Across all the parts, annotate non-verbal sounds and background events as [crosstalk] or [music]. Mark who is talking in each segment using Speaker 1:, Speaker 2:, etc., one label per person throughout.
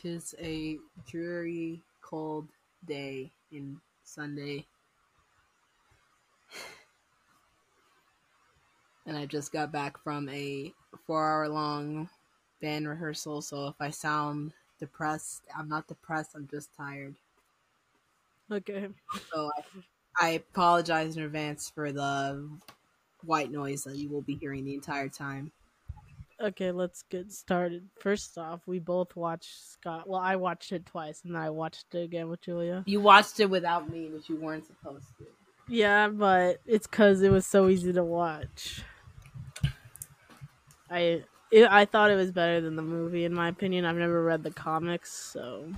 Speaker 1: Tis a dreary, cold day in Sunday. And I just got back from a four hour long band rehearsal, so if I sound depressed, I'm not depressed, I'm just tired.
Speaker 2: Okay.
Speaker 1: So I, I apologize in advance for the white noise that you will be hearing the entire time.
Speaker 2: Okay, let's get started. First off, we both watched Scott. Well, I watched it twice, and then I watched it again with Julia.
Speaker 1: You watched it without me, which you weren't supposed to.
Speaker 2: Yeah, but it's because it was so easy to watch. I it, I thought it was better than the movie, in my opinion. I've never read the comics, so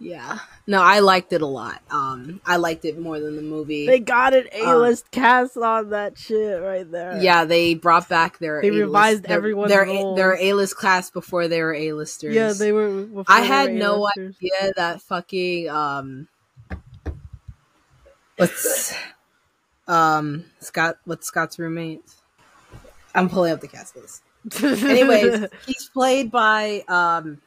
Speaker 1: Yeah. No, I liked it a lot. Um, I liked it more than the movie.
Speaker 2: they got an A list cast on that shit right there.
Speaker 1: yeah, they brought back their
Speaker 2: They
Speaker 1: A-list-
Speaker 2: revised
Speaker 1: their,
Speaker 2: everyone's
Speaker 1: their
Speaker 2: roles.
Speaker 1: their A list class before they were A listers.
Speaker 2: yeah, they were. before
Speaker 1: I had
Speaker 2: were
Speaker 1: no
Speaker 2: A-listers.
Speaker 1: idea that fucking um, what's um Scott? What's Scott's roommate? I'm pulling up the cast list. [laughs] Anyways, he's played by um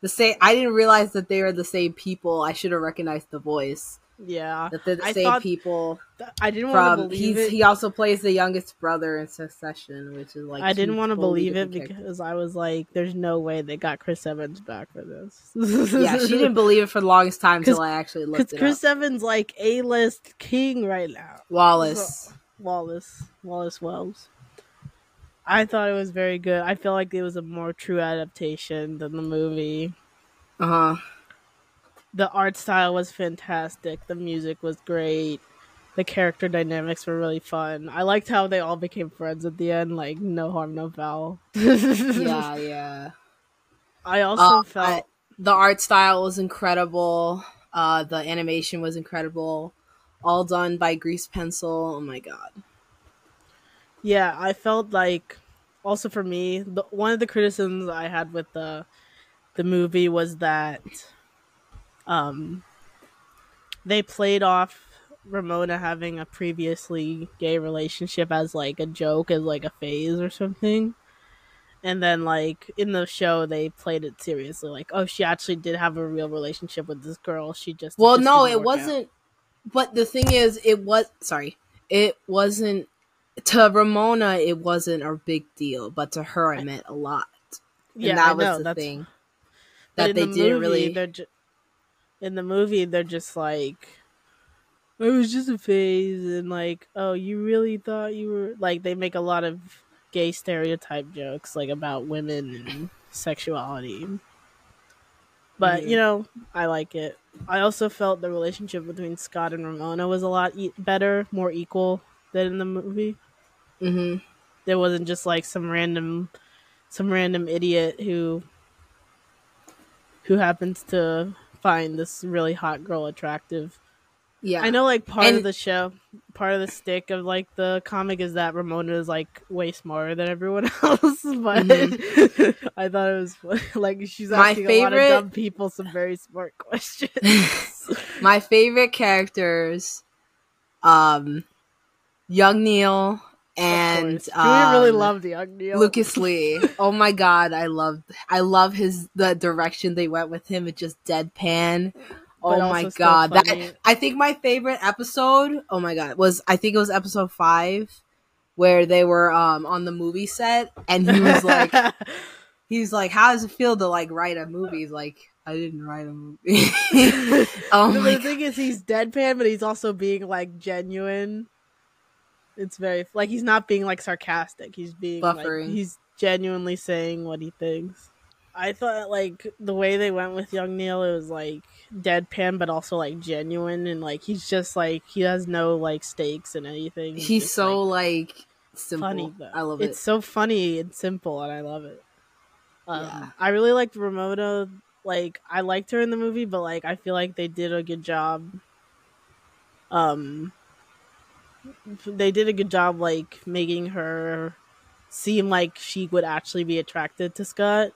Speaker 1: the same. I didn't realize that they were the same people. I should have recognized the voice.
Speaker 2: yeah,
Speaker 1: That they're the
Speaker 2: I
Speaker 1: same people
Speaker 2: I didn't want to believe it.
Speaker 1: he also plays the youngest brother in Succession, which is like
Speaker 2: I didn't want to
Speaker 1: totally
Speaker 2: believe it because I was like, "There's no way they got Chris Evans back for this."
Speaker 1: yeah, she didn't [laughs] believe it for the longest time until I actually looked
Speaker 2: because
Speaker 1: it
Speaker 2: Chris
Speaker 1: up.
Speaker 2: Evans like a list king right now.
Speaker 1: Wallace.
Speaker 2: Wallace, Wallace Wells. I thought it was very good. I feel like it was a more true adaptation than the movie.
Speaker 1: Uh huh.
Speaker 2: The art style was fantastic. The music was great. The character dynamics were really fun. I liked how they all became friends at the end. Like no harm, no foul. [laughs]
Speaker 1: Yeah, yeah.
Speaker 2: I also
Speaker 1: Uh,
Speaker 2: felt
Speaker 1: I- the art style was incredible. Uh, the animation was incredible. All done by Grease Pencil. Oh my god.
Speaker 2: Yeah, I felt like also for me, the, one of the criticisms I had with the the movie was that um they played off Ramona having a previously gay relationship as like a joke, as like a phase or something. And then like in the show they played it seriously, like, oh she actually did have a real relationship with this girl. She just
Speaker 1: Well,
Speaker 2: just
Speaker 1: no, it wasn't. But the thing is, it was. Sorry, it wasn't. To Ramona, it wasn't a big deal, but to her, it meant a lot. And
Speaker 2: Yeah,
Speaker 1: that
Speaker 2: I
Speaker 1: was
Speaker 2: know,
Speaker 1: the
Speaker 2: that's
Speaker 1: thing. That they
Speaker 2: the
Speaker 1: didn't
Speaker 2: movie,
Speaker 1: really.
Speaker 2: They're ju- in the movie, they're just like, it was just a phase, and like, oh, you really thought you were like. They make a lot of gay stereotype jokes, like about women and sexuality. But
Speaker 1: Mhm.
Speaker 2: you know, I like it. I also felt the relationship between Scott and Ramona was a lot e- better, more equal than in the movie
Speaker 1: hmm
Speaker 2: there wasn't just like some random some random idiot who who happens to find this really hot girl attractive.
Speaker 1: Yeah,
Speaker 2: I know like part of the show, part of the stick of like the comic is that Ramona is like way smarter than everyone [laughs] else, but [laughs] I thought it was [laughs] like she's
Speaker 1: Mm-hmm. My
Speaker 2: asking a lot of dumb people some very smart questions.
Speaker 1: My favorite characters, um, Young Neil and
Speaker 2: course. Really
Speaker 1: um,
Speaker 2: loved Young Neil.
Speaker 1: Lucas Lee. [laughs] Oh my god, I love I love his the direction they went with him. It just deadpan. Oh
Speaker 2: But
Speaker 1: my god, that I think my favorite episode. Oh my god, was I think it was episode five where they were um on the movie set and he was like [laughs] he's like how does it feel to like write a movie? Like I didn't write a movie. [laughs] oh
Speaker 2: the, the thing is, he's deadpan, but he's also being like genuine. It's very like he's not being like sarcastic. He's being like, he's genuinely saying what he thinks. I thought like the way they went with Young Neil, it was like deadpan, but also like genuine, and like he's just like he has no like stakes in anything.
Speaker 1: He's
Speaker 2: just,
Speaker 1: so
Speaker 2: like,
Speaker 1: like, simple.
Speaker 2: funny. Though.
Speaker 1: I love
Speaker 2: it's
Speaker 1: it.
Speaker 2: It's so funny and simple, and I love it. Um,
Speaker 1: Yeah.
Speaker 2: I really liked Ramona. Like I liked her in the movie, but like I feel like they did a good job. Um, they did a good job like making her seem like she would actually be attracted to Scott.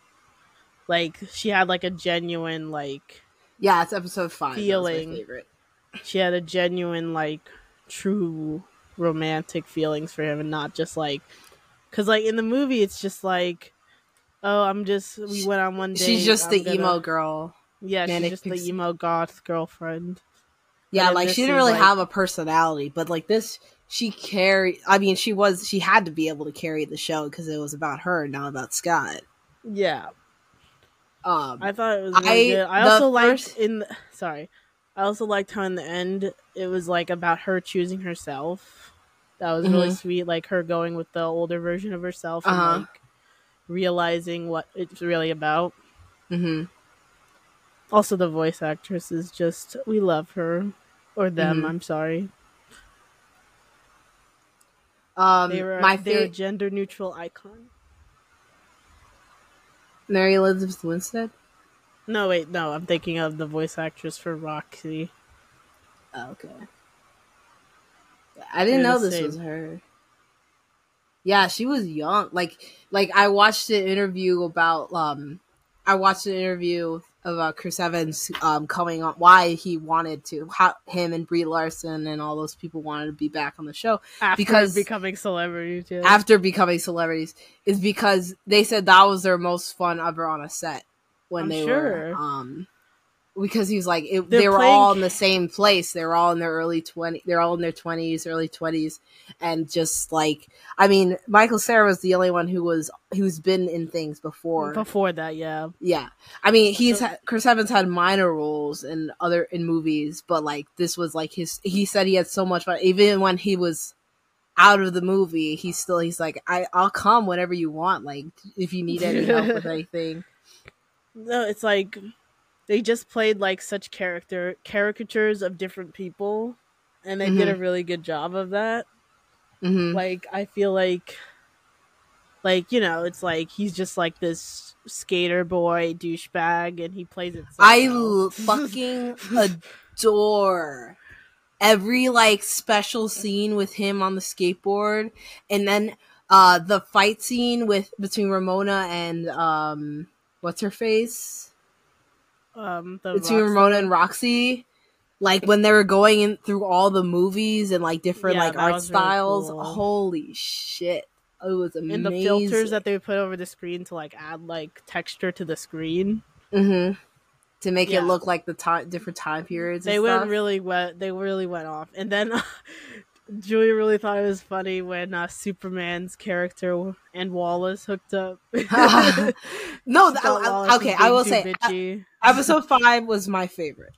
Speaker 2: Like she had like a genuine like
Speaker 1: Yeah, it's episode five.
Speaker 2: Feeling.
Speaker 1: favorite.
Speaker 2: she had a genuine like true romantic feelings for him and not just like because like in the movie it's just like Oh, I'm just. We went on one day.
Speaker 1: She's just
Speaker 2: I'm
Speaker 1: the
Speaker 2: gonna-
Speaker 1: emo girl.
Speaker 2: Yeah, she's just the emo goth girlfriend.
Speaker 1: Yeah, like she didn't really
Speaker 2: like-
Speaker 1: have a personality, but like this, she carried. I mean, she was. She had to be able to carry the show because it was about her, not about Scott.
Speaker 2: Yeah,
Speaker 1: Um,
Speaker 2: I thought it was really
Speaker 1: I-
Speaker 2: good. I also liked
Speaker 1: first-
Speaker 2: in. The, sorry, I also liked how in the end it was like about her choosing herself. That was really
Speaker 1: Mhm.
Speaker 2: sweet, like her going with the older version of herself and
Speaker 1: Uh-huh.
Speaker 2: like realizing what it's really about.
Speaker 1: Mm-hmm.
Speaker 2: Also, the voice actress is just we love her or them.
Speaker 1: Mhm.
Speaker 2: I'm sorry.
Speaker 1: Um,
Speaker 2: They were
Speaker 1: my
Speaker 2: gender neutral icon.
Speaker 1: Mary Elizabeth Winstead.
Speaker 2: No, wait, no, I'm thinking of the voice actress for Roxy.
Speaker 1: Oh, okay. I didn't
Speaker 2: They're
Speaker 1: know this
Speaker 2: same.
Speaker 1: was her. Yeah, she was young. Like, like I watched an interview about. Um, I watched an interview about Chris Evans um coming on why he wanted to how him and Brie Larson and all those people wanted to be back on the show
Speaker 2: After
Speaker 1: Because-
Speaker 2: becoming celebrities. too.
Speaker 1: after becoming celebrities is because they said that was their most fun ever on a set when
Speaker 2: I'm
Speaker 1: they
Speaker 2: sure.
Speaker 1: were um because he was like it,
Speaker 2: They're
Speaker 1: were
Speaker 2: playing-
Speaker 1: all in the same place. They were all in their early 20 they're all in their 20s early 20s and just like i mean michael Cera was the only one who was who's been in things before.
Speaker 2: Before that, yeah.
Speaker 1: yeah. I mean he's
Speaker 2: So-
Speaker 1: chris evans had minor roles in other in movies but like this was like his he said he had so much fun. Even when he was out of the movie he's still he's like I, i'll come whenever you want. Like if you need any help with [laughs] anything.
Speaker 2: No, it's like they just played like such character caricatures of different people, and they did a really good job of that.
Speaker 1: hmm
Speaker 2: Like I feel like, like you know, it's like he's just like this skater boy douchebag, and he plays it. so
Speaker 1: i fucking adore every like special scene with him on the skateboard and then uh the fight scene with between ramona and um what's her face
Speaker 2: um the
Speaker 1: between
Speaker 2: Roxy-
Speaker 1: ramona and roxy like when they were going in through all the movies and like different
Speaker 2: Yeah,
Speaker 1: like art
Speaker 2: was really
Speaker 1: styles
Speaker 2: cool.
Speaker 1: holy shit it was amazing
Speaker 2: and the filters that they put over the screen to like add like texture to the screen.
Speaker 1: hmm to make
Speaker 2: Yeah.
Speaker 1: it look like the time different time periods
Speaker 2: They went really wet. They really went off, and then [laughs] Julia really thought it was funny when uh, Superman's character and Wallace hooked up. [laughs] [laughs]
Speaker 1: no,
Speaker 2: She
Speaker 1: I- okay, I will say uh, episode five was my favorite,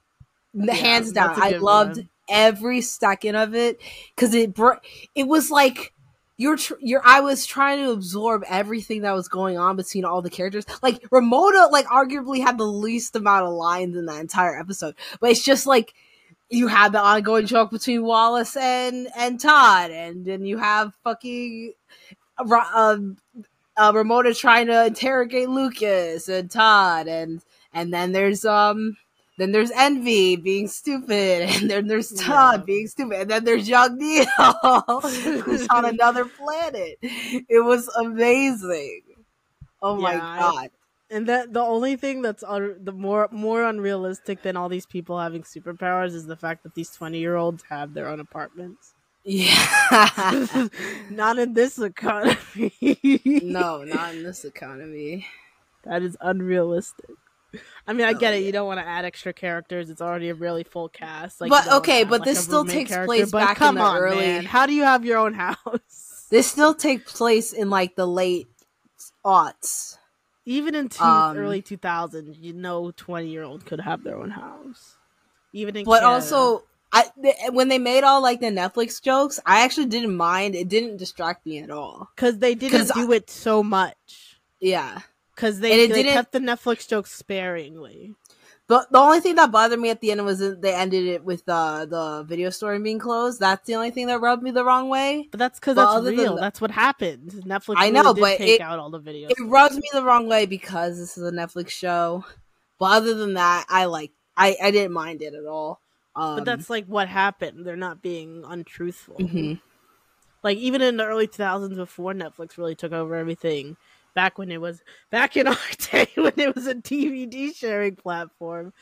Speaker 2: Yeah,
Speaker 1: hands down. I loved
Speaker 2: one.
Speaker 1: every second of it because it br- it was like you're tr- you're. I was trying to absorb everything that was going on between all the characters. Like Ramona, like arguably had the least amount of lines in that entire episode, but it's just like. You have the ongoing joke between Wallace and and Todd, and then you have fucking um, uh, Ramona trying to interrogate Lucas and Todd, and and then there's um then there's Envy being stupid, [laughs] and then there's Todd
Speaker 2: Yeah.
Speaker 1: being stupid, and then there's Young Neil [laughs] who's on [laughs] another planet. It was amazing. Oh my
Speaker 2: Yeah, I-
Speaker 1: god!
Speaker 2: And that the only thing that's un- the more more unrealistic than all these people having superpowers is the fact that these twenty year olds have their own apartments.
Speaker 1: Yeah. [laughs]
Speaker 2: Not in this economy.
Speaker 1: no, not in this economy.
Speaker 2: That is unrealistic. I mean, I
Speaker 1: Oh,
Speaker 2: get it.
Speaker 1: yeah.
Speaker 2: You don't want to add extra characters. It's already a really full cast. Like,
Speaker 1: But, okay, but
Speaker 2: like,
Speaker 1: this still takes
Speaker 2: character,
Speaker 1: place
Speaker 2: but
Speaker 1: back in
Speaker 2: come
Speaker 1: the
Speaker 2: on,
Speaker 1: early-
Speaker 2: Man. How do you have your own house?
Speaker 1: This still takes place in like the late aughts.
Speaker 2: Even in two,
Speaker 1: Um,
Speaker 2: early 2000s, you know, 20 year old could have their own house. Even in
Speaker 1: but
Speaker 2: Canada.
Speaker 1: also I th- when they made all like the Netflix jokes, I actually didn't mind. It didn't distract me at all.
Speaker 2: because they didn't do it so much.
Speaker 1: Yeah,
Speaker 2: Because they, they
Speaker 1: didn't-
Speaker 2: kept the Netflix jokes sparingly.
Speaker 1: But the only thing that bothered me at the end was that they ended it with uh, the video store being closed. That's the only thing that rubbed me the wrong way.
Speaker 2: But that's because that's real.
Speaker 1: that-
Speaker 2: That's what happened. Netflix
Speaker 1: I
Speaker 2: really
Speaker 1: know,
Speaker 2: did
Speaker 1: but
Speaker 2: take
Speaker 1: it-
Speaker 2: out all the videos.
Speaker 1: It rubs me the wrong way because this is a Netflix show. But other than that, I like I I didn't mind it at all. Um,
Speaker 2: but that's like what happened. They're not being untruthful.
Speaker 1: mhm.
Speaker 2: Like even in the early 2000s, before Netflix really took over everything, back when it was back in [laughs] our day when it was a DVD sharing platform,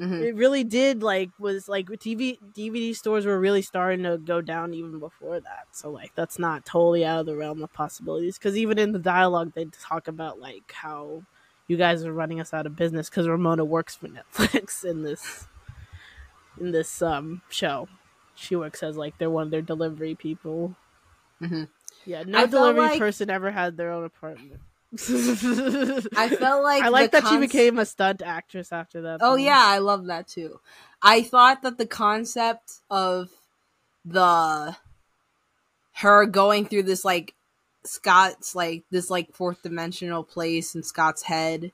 Speaker 1: Mhm.
Speaker 2: It really did like was like TV DVD stores were really starting to go down even before that. So like that's not totally out of the realm of possibilities because even in the dialogue they talk about like how you guys are running us out of business because Ramona works for [laughs] Netflix in this in this um show. She works as like they're one of their delivery people.
Speaker 1: Mhm.
Speaker 2: Yeah, no delivery
Speaker 1: like-
Speaker 2: person ever had their own apartment. [laughs]
Speaker 1: I felt [laughs] like
Speaker 2: I like that she became a stunt actress after that.
Speaker 1: Oh yeah, I love that too. I thought that the concept of the her going through this like Scott's like this like fourth dimensional place in Scott's head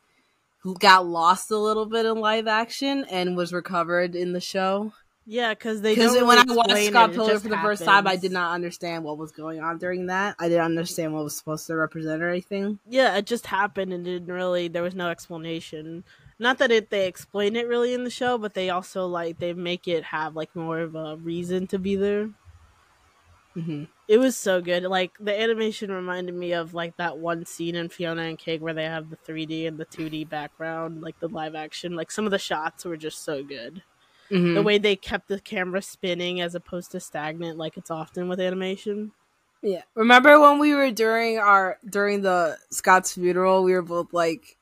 Speaker 1: who got lost a little bit in live action and was recovered in the show.
Speaker 2: Yeah, because they
Speaker 1: Because when
Speaker 2: really
Speaker 1: I watched Scott Pilgrim for the first time, I did not understand what was going on during that. I didn't understand what was supposed to represent or anything.
Speaker 2: Yeah, it just happened and didn't really. There was no explanation. Not that it they explain it really in the show, but they also like they make it have like more of a reason to be there.
Speaker 1: Mm-hmm.
Speaker 2: It was so good. Like the animation reminded me of like that one scene in Fiona and Cake where they have the 3D and the 2D background, like the live action. Like some of the shots were just so good.
Speaker 1: Mm-hmm.
Speaker 2: The way they kept the camera spinning as opposed to stagnant, like it's often with animation.
Speaker 1: Yeah. Remember when we were during our during the Scott's funeral, we were both like,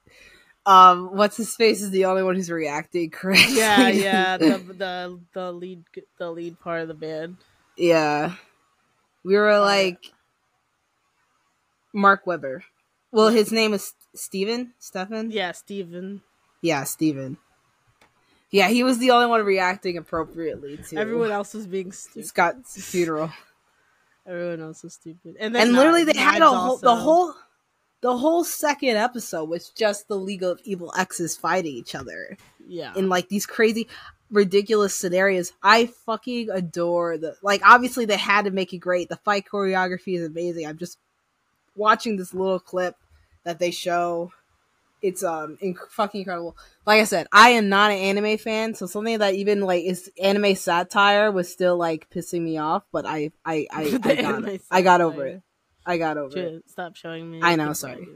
Speaker 1: um, what's his face is the only one who's reacting [laughs] correctly.
Speaker 2: Yeah, yeah. [laughs] The the the lead the lead part of the band.
Speaker 1: yeah. We were like Mark Webber. Well, his name is Steven? Stefan?
Speaker 2: Yeah, Steven.
Speaker 1: Yeah, Steven. Yeah, he was the only one reacting appropriately to
Speaker 2: Everyone else was being stupid.
Speaker 1: Scott's funeral. [laughs]
Speaker 2: Everyone else was stupid. And then
Speaker 1: and literally they had a whole the whole the whole second episode was just the League of Evil X's fighting each other
Speaker 2: yeah.
Speaker 1: in like these crazy ridiculous scenarios. I fucking adore the like obviously they had to make it great. The fight choreography is amazing. I'm just watching this little clip that they show. It's um inc- fucking incredible. Like I said, I am not an anime fan, so something that even like is anime satire was still like pissing me off. But I I I, [laughs] I got it. I got over it. I got over it.
Speaker 2: Stop showing me.
Speaker 1: I know, sorry.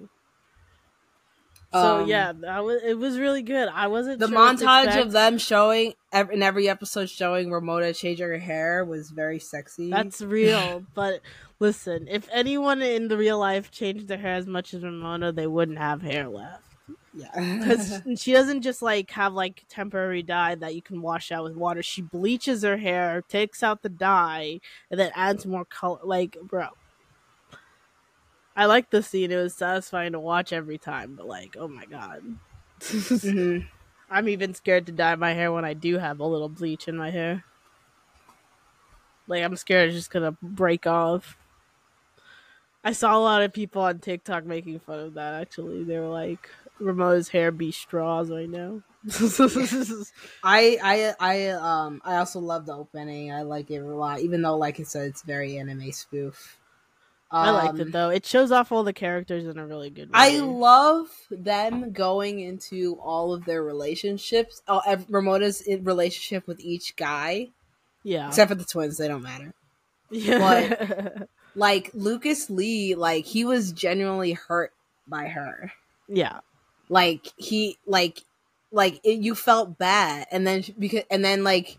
Speaker 2: So
Speaker 1: Um,
Speaker 2: yeah, that was it. Was really good. I wasn't
Speaker 1: the
Speaker 2: sure
Speaker 1: montage of them showing ev- in every episode showing Ramona changing her hair was very sexy.
Speaker 2: That's real, but listen, if anyone in the real life changed their hair as much as Ramona, they wouldn't have hair left.
Speaker 1: Yeah. [laughs]
Speaker 2: Because she doesn't just like have like temporary dye that you can wash out with water. She bleaches her hair, takes out the dye, and then adds more color. Like, bro, I like the scene. It was satisfying to watch every time. But like, oh my god,
Speaker 1: Mhm. [laughs]
Speaker 2: I'm even scared to dye my hair when I do have a little bleach in my hair. Like, I'm scared it's just gonna break off. I saw a lot of people on TikTok making fun of that. Actually, they were like, "Ramona's hair be straws right now." [laughs]
Speaker 1: I I I um I also love the opening. I like it a lot, even though like I said, it's very anime spoof.
Speaker 2: I liked
Speaker 1: Um,
Speaker 2: it though. It shows off all the characters in a really good way.
Speaker 1: I love them going into all of their relationships. Oh, Ramona's relationship with each guy,
Speaker 2: yeah,
Speaker 1: except for the twins. They don't matter.
Speaker 2: yeah,
Speaker 1: Like [laughs] Lucas Lee, like he was genuinely hurt by her.
Speaker 2: yeah,
Speaker 1: Like he, like, like it, you felt bad, and then because, and then like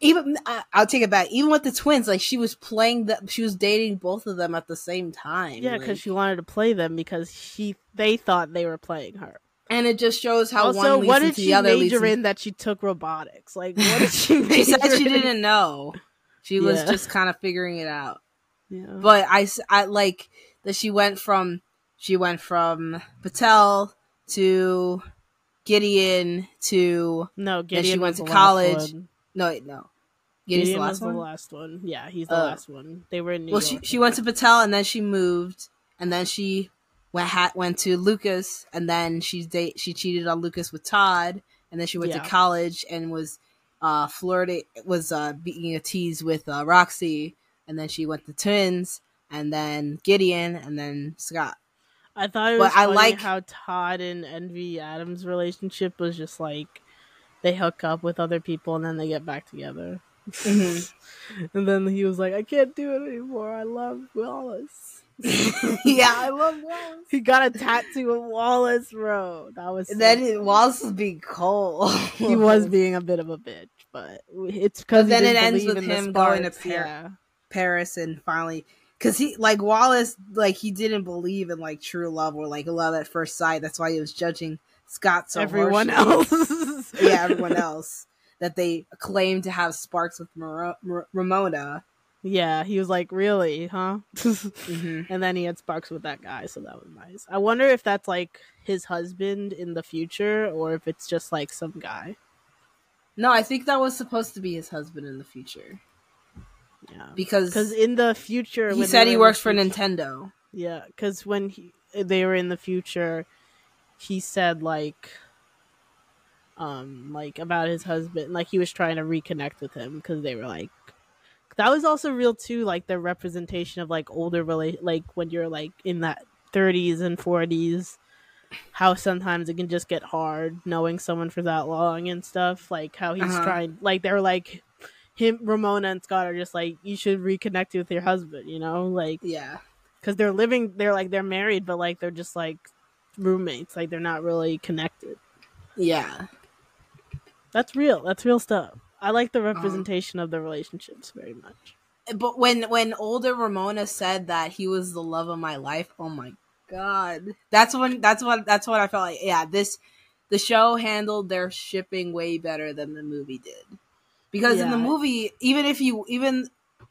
Speaker 1: even I- I'll take it back. Even with the twins, like she was playing the, she was dating both of them at the same time.
Speaker 2: yeah.
Speaker 1: like-
Speaker 2: Because she wanted to play them because she they thought they were playing her.
Speaker 1: and it just shows how
Speaker 2: also,
Speaker 1: one leads
Speaker 2: what did she
Speaker 1: the other.
Speaker 2: major in that she took robotics? Like, [laughs] what did she?
Speaker 1: she said she
Speaker 2: in?
Speaker 1: didn't know. She was just kind of figuring it out.
Speaker 2: Yeah.
Speaker 1: But i i like that she went from she went from Patel to Gideon to
Speaker 2: No, Gideon.
Speaker 1: she
Speaker 2: went
Speaker 1: to college. No wait, no Gideon's
Speaker 2: Gideon
Speaker 1: the
Speaker 2: was
Speaker 1: last one.
Speaker 2: the last one. Yeah, he's the
Speaker 1: Oh.
Speaker 2: last one. They were in New
Speaker 1: well,
Speaker 2: York.
Speaker 1: she she went to Patel and then she moved and then she went ha- went to Lucas and then she date she cheated on Lucas with Todd and then she went
Speaker 2: Yeah.
Speaker 1: to college and was uh flirting was uh being a tease with uh, Roxy and then she went to twins and then Gideon and then Scott.
Speaker 2: I thought it
Speaker 1: But
Speaker 2: was
Speaker 1: I like-
Speaker 2: how Todd and Envy Adams' relationship was just like they hook up with other people and then they get back together.
Speaker 1: Mhm. [laughs]
Speaker 2: and then he was like, "I can't do it anymore. I love Wallace." [laughs]
Speaker 1: yeah, [laughs] I love Wallace.
Speaker 2: He got a tattoo of Wallace, bro. That was.
Speaker 1: And then it, Wallace was being cold.
Speaker 2: he was being a bit of a bitch, but it's because
Speaker 1: then it ends with him going to Par-
Speaker 2: yeah.
Speaker 1: Paris and finally because he like Wallace like he didn't believe in like true love or like love at first sight. That's why he was judging Scott so
Speaker 2: Everyone
Speaker 1: harshly. [laughs]
Speaker 2: else,
Speaker 1: yeah, everyone [laughs] else that they claimed to have sparks with Mar- Mar- Ramona.
Speaker 2: Yeah, he was like, "Really, huh?" [laughs]
Speaker 1: Mm-hmm.
Speaker 2: and then he had sparks with that guy, so that was nice. I wonder if that's like his husband in the future, or if it's just like some guy.
Speaker 1: No, I think that was supposed to be his husband in the future
Speaker 2: Yeah,
Speaker 1: because
Speaker 2: because in the future,
Speaker 1: he said he works
Speaker 2: the
Speaker 1: for
Speaker 2: future-
Speaker 1: Nintendo.
Speaker 2: Yeah, because when he, they were in the future, he said like, um, like about his husband, like he was trying to reconnect with him because they were like, that was also real too, like the representation of like older rela- like when you're like in that 30s and 40s, how sometimes it can just get hard knowing someone for that long and stuff. Like how he's
Speaker 1: Uh-huh.
Speaker 2: trying, like they're like. Him, Ramona, and Scott are just like you should reconnect with your husband, you know, like
Speaker 1: Yeah,
Speaker 2: because they're living they're like they're married but like they're just like roommates. Like they're not really connected.
Speaker 1: Yeah,
Speaker 2: that's real. That's real stuff. I like the um, representation of the relationships very much.
Speaker 1: but when when older Ramona said that he was the love of my life, oh my god, that's when that's what that's what I felt like. Yeah, this the show handled their shipping way better than the movie did, because in the movie, even if you even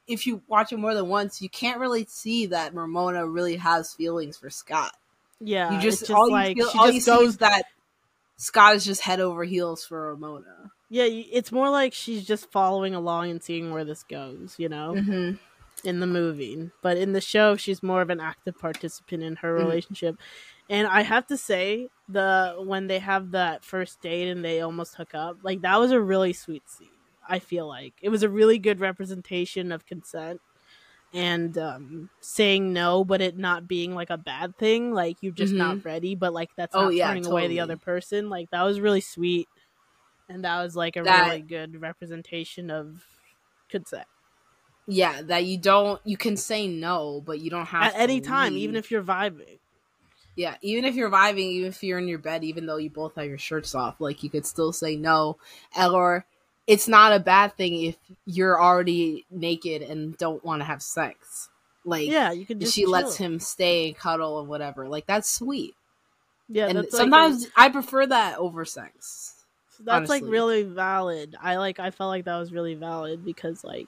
Speaker 1: if you watch it more than once, you can't really see that Ramona really has feelings for Scott.
Speaker 2: yeah
Speaker 1: You just,
Speaker 2: it's
Speaker 1: all
Speaker 2: like
Speaker 1: you feel,
Speaker 2: she
Speaker 1: all
Speaker 2: just
Speaker 1: you see
Speaker 2: goes
Speaker 1: is that Scott is just head over heels for Ramona.
Speaker 2: yeah it's more like she's just following along and seeing where this goes you know
Speaker 1: Mm-hmm.
Speaker 2: in the movie but in the show she's more of an active participant in her
Speaker 1: Mhm.
Speaker 2: relationship and i have to say the when they have that first date and they almost hook up like that was a really sweet scene i feel like. It was a really good representation of consent and um saying no but it not being like a bad thing like you're just not ready but like that's
Speaker 1: Oh,
Speaker 2: not
Speaker 1: yeah,
Speaker 2: turning away the other person. Like that was really sweet. And that was like a
Speaker 1: That-
Speaker 2: really good representation of consent.
Speaker 1: Yeah, that you don't you can say no, but you don't have
Speaker 2: at any time
Speaker 1: leave.
Speaker 2: even if you're vibing.
Speaker 1: Yeah, even if you're vibing, even if you're in your bed, even though you both have your shirts off, like you could still say no. Or it's not a bad thing if you're already naked and don't want to have sex. Like
Speaker 2: yeah you can
Speaker 1: she lets him stay and cuddle and whatever. Like that's sweet.
Speaker 2: yeah
Speaker 1: and
Speaker 2: that's like
Speaker 1: sometimes I prefer that over sex.
Speaker 2: that's like really valid i like i felt like that was really valid because like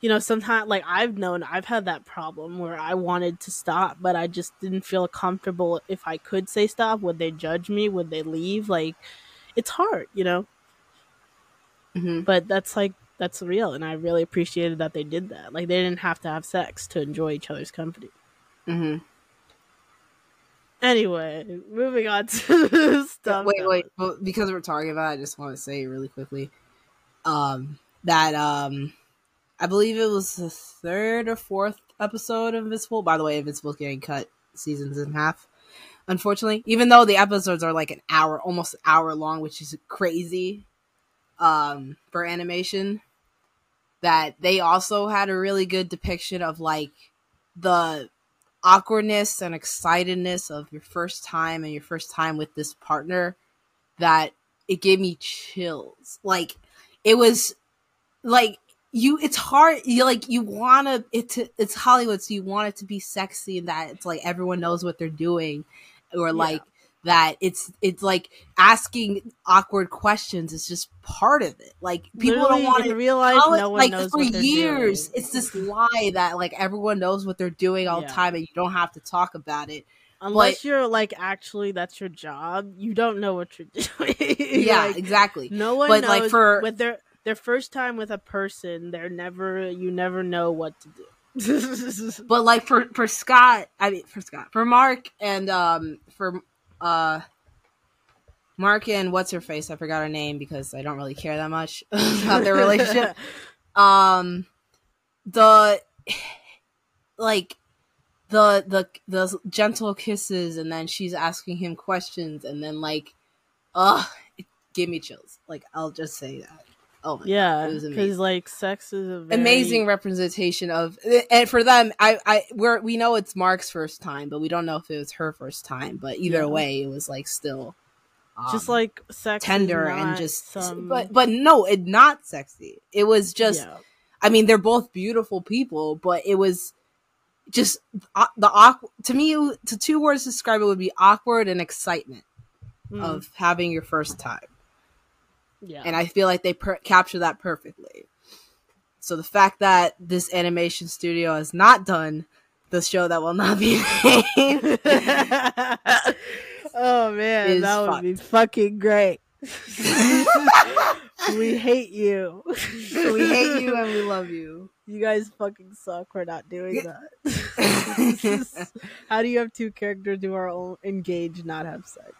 Speaker 2: you know sometimes like i've known i've had that problem where i wanted to stop but i just didn't feel comfortable if i could say stop would they judge me would they leave like it's hard you know
Speaker 1: hmm
Speaker 2: but that's like that's real and i really appreciated that they did that. Like they didn't have to have sex to enjoy each other's company.
Speaker 1: Hmm
Speaker 2: anyway moving on [laughs] to the stuff.
Speaker 1: wait, wait. But because we're talking about, it, I just want to say really quickly, um, that um, I believe it was the third or fourth episode of Invincible. By the way, Invincible's getting cut seasons in half. Unfortunately, even though the episodes are like an hour, almost an hour long, which is crazy, um, for animation, that they also had a really good depiction of like the awkwardness and excitedness of your first time and your first time with this partner that it gave me chills. Like it was like you it's hard you like you want to it to it's hollywood so you want it to be sexy and that it's like everyone knows what they're doing or like that it's it's like asking awkward questions is just part of it like people
Speaker 2: Literally,
Speaker 1: don't want to
Speaker 2: real life no one
Speaker 1: like
Speaker 2: knows
Speaker 1: for
Speaker 2: what
Speaker 1: years
Speaker 2: doing.
Speaker 1: it's this lie that like everyone knows what they're doing all
Speaker 2: Yeah.
Speaker 1: the time and you don't have to talk about it
Speaker 2: Unless you're like actually that's your job, you don't know what you're [laughs] doing.
Speaker 1: yeah
Speaker 2: Like,
Speaker 1: exactly
Speaker 2: no one
Speaker 1: But,
Speaker 2: knows.
Speaker 1: like, for-
Speaker 2: with their their first time with a person, they're never you never know what to do. [laughs]
Speaker 1: but like for for scott i mean for scott for mark and um for uh mark and what's her face i forgot her name because i don't really care that much [laughs] about their relationship. [laughs] Um the like the the the gentle kisses and then she's asking him questions and then like uh give me chills. Like i'll just say that oh
Speaker 2: Yeah, because like sex is a very...
Speaker 1: amazing representation of and for them i i we're we know it's mark's first time but we don't know if it was her first time but either
Speaker 2: Yeah.
Speaker 1: way it was like still
Speaker 2: just
Speaker 1: um,
Speaker 2: like sex
Speaker 1: tender and just
Speaker 2: some...
Speaker 1: but but no it not sexy it was just
Speaker 2: Yeah.
Speaker 1: i mean they're both beautiful people but it was just uh, the awkward to me to two words to describe it would be awkward and excitement
Speaker 2: Mm,
Speaker 1: of having your first time
Speaker 2: yeah,
Speaker 1: and I feel like they per- capture that perfectly. So the fact that this animation studio has not done the show that will not be [laughs] named, [laughs]
Speaker 2: oh man, that would
Speaker 1: fucked.
Speaker 2: be fucking great. [laughs] we hate you.
Speaker 1: we hate you and we love you.
Speaker 2: You guys fucking suck for not doing that. How do you have two characters who are all engaged not have sex?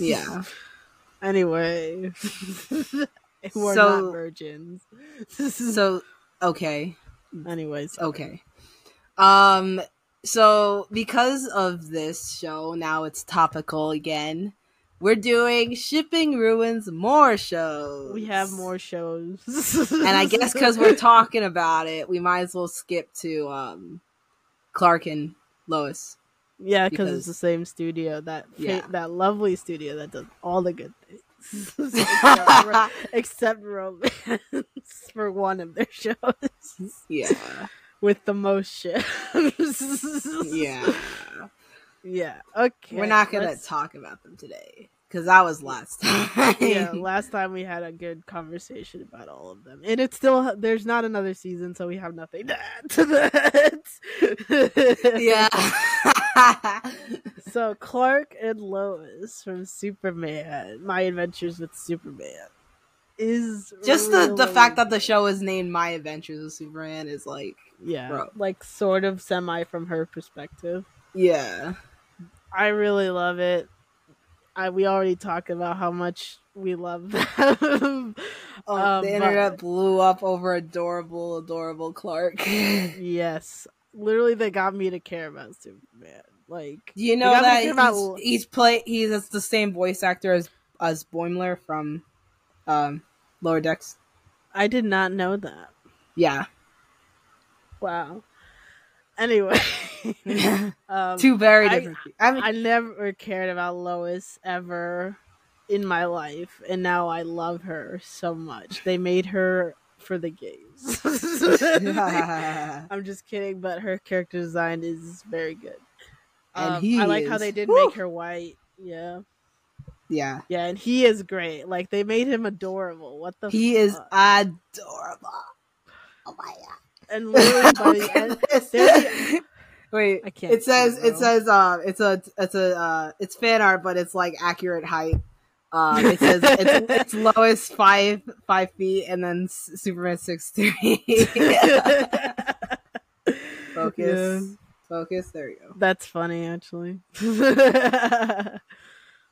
Speaker 1: Yeah.
Speaker 2: Anyway, [laughs] who are
Speaker 1: So-
Speaker 2: not virgins. [laughs]
Speaker 1: So okay,
Speaker 2: Anyways,
Speaker 1: okay. Um. So because of this show, now it's topical again. We're doing shipping ruins more shows.
Speaker 2: we have more shows, [laughs]
Speaker 1: and I guess because we're talking about it, we might as well skip to um, Clark and Lois.
Speaker 2: Yeah, because it's the same studio that fa-
Speaker 1: Yeah.
Speaker 2: that lovely studio that does all the good things, [laughs] [laughs] except romance [laughs] for one of their shows
Speaker 1: Yeah,
Speaker 2: with the most shit.
Speaker 1: yeah.
Speaker 2: yeah. Okay,
Speaker 1: We're not gonna
Speaker 2: let's-
Speaker 1: talk about them today because that was last time.
Speaker 2: yeah, last time we had a good conversation about all of them, and it's still there's not another season, so we have nothing to add to that.
Speaker 1: yeah. [laughs]
Speaker 2: So Clark and Lois from Superman, My Adventures with Superman, is
Speaker 1: Just the the
Speaker 2: really-
Speaker 1: fact that the show is named My Adventures with Superman is like,
Speaker 2: yeah,
Speaker 1: Bro.
Speaker 2: like sort of semi from her perspective.
Speaker 1: yeah,
Speaker 2: I really love it. I we already talked about how much we love [laughs] them.
Speaker 1: oh,
Speaker 2: Um,
Speaker 1: the
Speaker 2: but-
Speaker 1: internet blew up over adorable, adorable Clark. [laughs]
Speaker 2: yes, literally, they got me to care about Superman. Like,
Speaker 1: you know that he's,
Speaker 2: about-
Speaker 1: he's play he's it's the same voice actor as as Boimler from um Lower Decks?
Speaker 2: I did not know that.
Speaker 1: Yeah.
Speaker 2: Wow. Anyway, [laughs] um,
Speaker 1: Two very different pe- I mean
Speaker 2: I never cared about Lois ever in my life, and now I love her so much. They made her for the gays. [laughs] [laughs] I'm just kidding, but her character design is very good.
Speaker 1: And
Speaker 2: Um,
Speaker 1: he
Speaker 2: I like how they did
Speaker 1: Woo!
Speaker 2: make her white. Yeah,
Speaker 1: yeah.
Speaker 2: yeah, and he is great. Like they made him adorable. What the
Speaker 1: He is adorable. Oh my god.
Speaker 2: and literally [laughs] by the end,
Speaker 1: Wait,
Speaker 2: I can't
Speaker 1: it says it says uh it's a it's a uh it's fan art but it's like accurate height. Um it says it's, it's Lois five five feet and then Superman six three. [laughs] Focus.
Speaker 2: Yeah.
Speaker 1: Focus. There you go.
Speaker 2: That's funny actually. [laughs]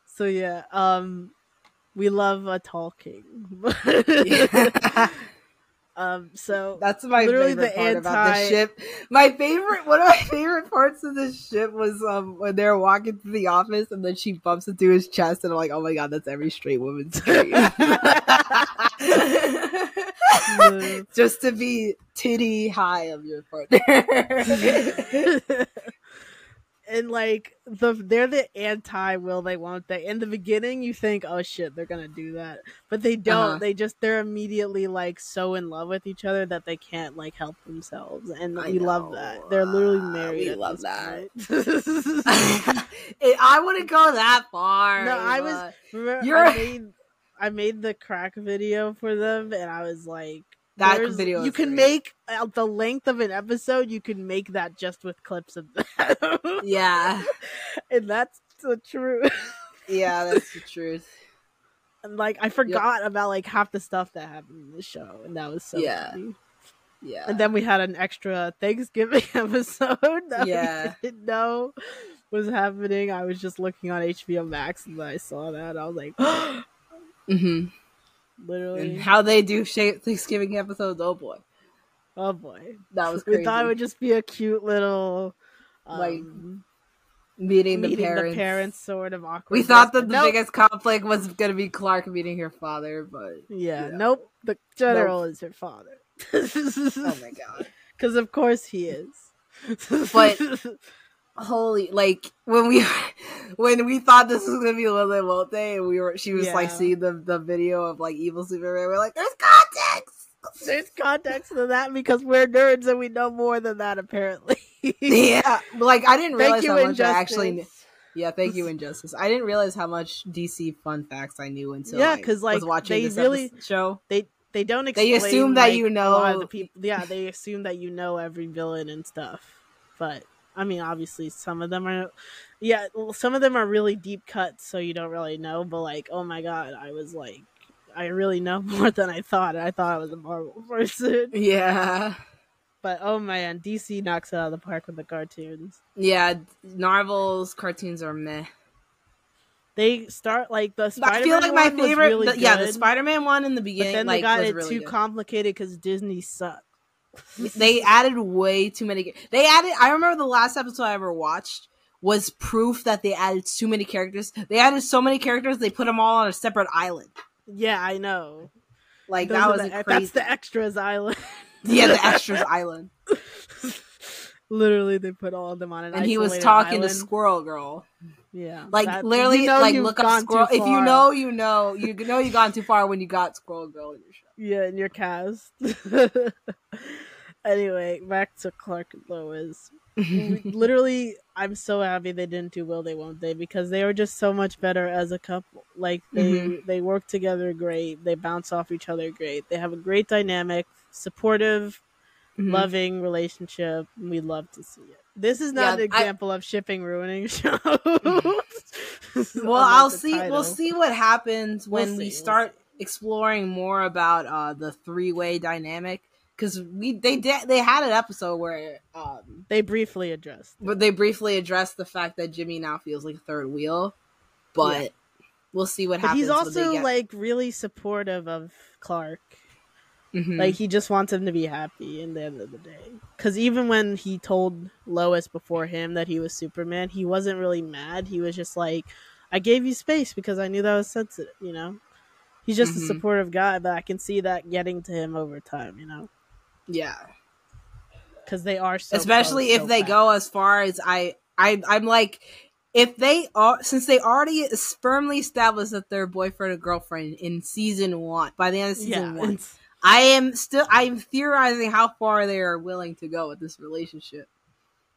Speaker 2: so yeah, um we love a talking. [laughs] um so
Speaker 1: That's my
Speaker 2: Literally
Speaker 1: favorite
Speaker 2: the
Speaker 1: part about the ship. My favorite, one of my favorite parts of the ship was um when they're walking to the office and then she bumps into his chest and I'm like, oh my god, that's every straight woman's [laughs] dream. [laughs] Just to be titty high of your partner. [laughs]
Speaker 2: and like the they're the anti will they won't they in the beginning you think oh shit they're gonna do that but they don't
Speaker 1: Uh-huh.
Speaker 2: they just they're immediately like so in love with each other that they can't like help themselves and
Speaker 1: I
Speaker 2: we love that they're literally
Speaker 1: Uh,
Speaker 2: married
Speaker 1: we love that. [laughs] [laughs] It- I wouldn't go that far.
Speaker 2: No, I was- Remember,
Speaker 1: You're-
Speaker 2: I made I made the crack video for them, and I was like,
Speaker 1: that
Speaker 2: there's-
Speaker 1: video.
Speaker 2: You can
Speaker 1: great.
Speaker 2: make uh, the length of an episode. You can make that just with clips of that.
Speaker 1: Yeah, [laughs]
Speaker 2: and that's the truth.
Speaker 1: yeah, [laughs] that's the truth.
Speaker 2: And like I forgot about like half the stuff that happened in the show, and that was so
Speaker 1: Yeah.
Speaker 2: funny.
Speaker 1: Yeah,
Speaker 2: And then we had an extra Thanksgiving [laughs] episode that
Speaker 1: Yeah.
Speaker 2: we didn't know was happening. I was just looking on HBO Max and I saw that. I was like, [gasps]
Speaker 1: hmm
Speaker 2: literally,
Speaker 1: and how they do sh- Thanksgiving episodes. Oh boy,
Speaker 2: oh boy.
Speaker 1: that was
Speaker 2: We thought it would just be a cute little,
Speaker 1: Like,
Speaker 2: um,
Speaker 1: meeting, the
Speaker 2: meeting
Speaker 1: parents.
Speaker 2: the parents sort of awkward.
Speaker 1: We thought that the
Speaker 2: nope.
Speaker 1: biggest conflict was gonna be Clark meeting her father, but
Speaker 2: Yeah,
Speaker 1: Yeah.
Speaker 2: nope. The general is her father. [laughs]
Speaker 1: oh my god. [laughs]
Speaker 2: Because of course he is.
Speaker 1: But- [laughs] holy like when we [laughs] when we thought this was gonna be Lily Molte and we were she was like seeing the the video of like evil Superman, we're like, there's context.
Speaker 2: there's context to that because we're nerds and we know more than that apparently. [laughs] [laughs]
Speaker 1: yeah, like I didn't realize how much I actually. Yeah, thank you, Injustice. I didn't realize how much DC fun facts I knew until
Speaker 2: Yeah, because like,
Speaker 1: was watching
Speaker 2: they
Speaker 1: this
Speaker 2: really-
Speaker 1: show.
Speaker 2: They they don't
Speaker 1: They assume that
Speaker 2: like,
Speaker 1: you
Speaker 2: a lot of
Speaker 1: know-
Speaker 2: the people. Yeah, they assume that you know every villain and stuff. But I mean, obviously, some of them are. Yeah, well, some of them are really deep cuts, so you don't really know. But like, oh my god, I was like, I really know [laughs] more than I thought. I thought I was a Marvel [laughs] person,
Speaker 1: Yeah,
Speaker 2: but oh man, DC knocks it out of the park with the cartoons.
Speaker 1: yeah. Marvel's cartoons are meh.
Speaker 2: They start like the
Speaker 1: I
Speaker 2: Spider-Man
Speaker 1: feel like my favorite,
Speaker 2: really
Speaker 1: the- yeah, the Spider-Man one in the
Speaker 2: But
Speaker 1: beginning,
Speaker 2: then
Speaker 1: like
Speaker 2: they got
Speaker 1: was
Speaker 2: it
Speaker 1: really
Speaker 2: too
Speaker 1: good.
Speaker 2: complicated because Disney sucked.
Speaker 1: They added way too many. They added. I remember the last episode I ever watched was proof that they added too many characters. They added so many characters, they put them all on a separate island.
Speaker 2: Yeah, I know.
Speaker 1: Like
Speaker 2: Those
Speaker 1: that was
Speaker 2: the, that's the extras island. [laughs]
Speaker 1: yeah, the extras island. [laughs]
Speaker 2: Literally, they put all of them on an.
Speaker 1: And he was talking to
Speaker 2: island.
Speaker 1: Squirrel Girl.
Speaker 2: Yeah,
Speaker 1: Like
Speaker 2: that-
Speaker 1: literally,
Speaker 2: you know
Speaker 1: like look up Squirrel. If you know, you know, you know you gone too far when you got Squirrel Girl in your show.
Speaker 2: yeah, in your cast. [laughs] anyway, back to Clark and Lois. [laughs] Literally, I'm so happy they didn't do Will They Won't They because they were just so much better as a couple. Like they
Speaker 1: Mhm.
Speaker 2: they work together great. They bounce off each other great. They have a great dynamic, supportive,
Speaker 1: Mhm.
Speaker 2: loving relationship. We love to see it. This is not
Speaker 1: Yeah,
Speaker 2: an
Speaker 1: I-
Speaker 2: example of shipping ruining [laughs] a show. [laughs]
Speaker 1: Well, I'll see. We'll see what happens
Speaker 2: We'll
Speaker 1: when
Speaker 2: see,
Speaker 1: we
Speaker 2: we'll
Speaker 1: start exploring more about uh, the three way dynamic. Because we they did they had an episode where um
Speaker 2: They briefly addressed.
Speaker 1: but they briefly addressed the fact that Jimmy now feels like a third wheel, but
Speaker 2: Yeah.
Speaker 1: we'll see what
Speaker 2: But
Speaker 1: happens.
Speaker 2: he's also
Speaker 1: get-
Speaker 2: like really supportive of Clark.
Speaker 1: Mhm.
Speaker 2: Like he just wants him to be happy in the end of the day. Because even when he told Lois before him that he was Superman, he wasn't really mad. He was just like, "I gave you space because I knew that was sensitive." You know, he's just
Speaker 1: Mhm.
Speaker 2: a supportive guy, but I can see that getting to him over time. You know,
Speaker 1: yeah,
Speaker 2: because they are so
Speaker 1: especially if
Speaker 2: so
Speaker 1: they
Speaker 2: fast.
Speaker 1: go as far as I I I'm like. If they are, since they already firmly established that they're boyfriend and girlfriend in season one, by the end of season
Speaker 2: Yeah,
Speaker 1: one,
Speaker 2: it's,
Speaker 1: I am still I'm theorizing how far they are willing to go with this relationship.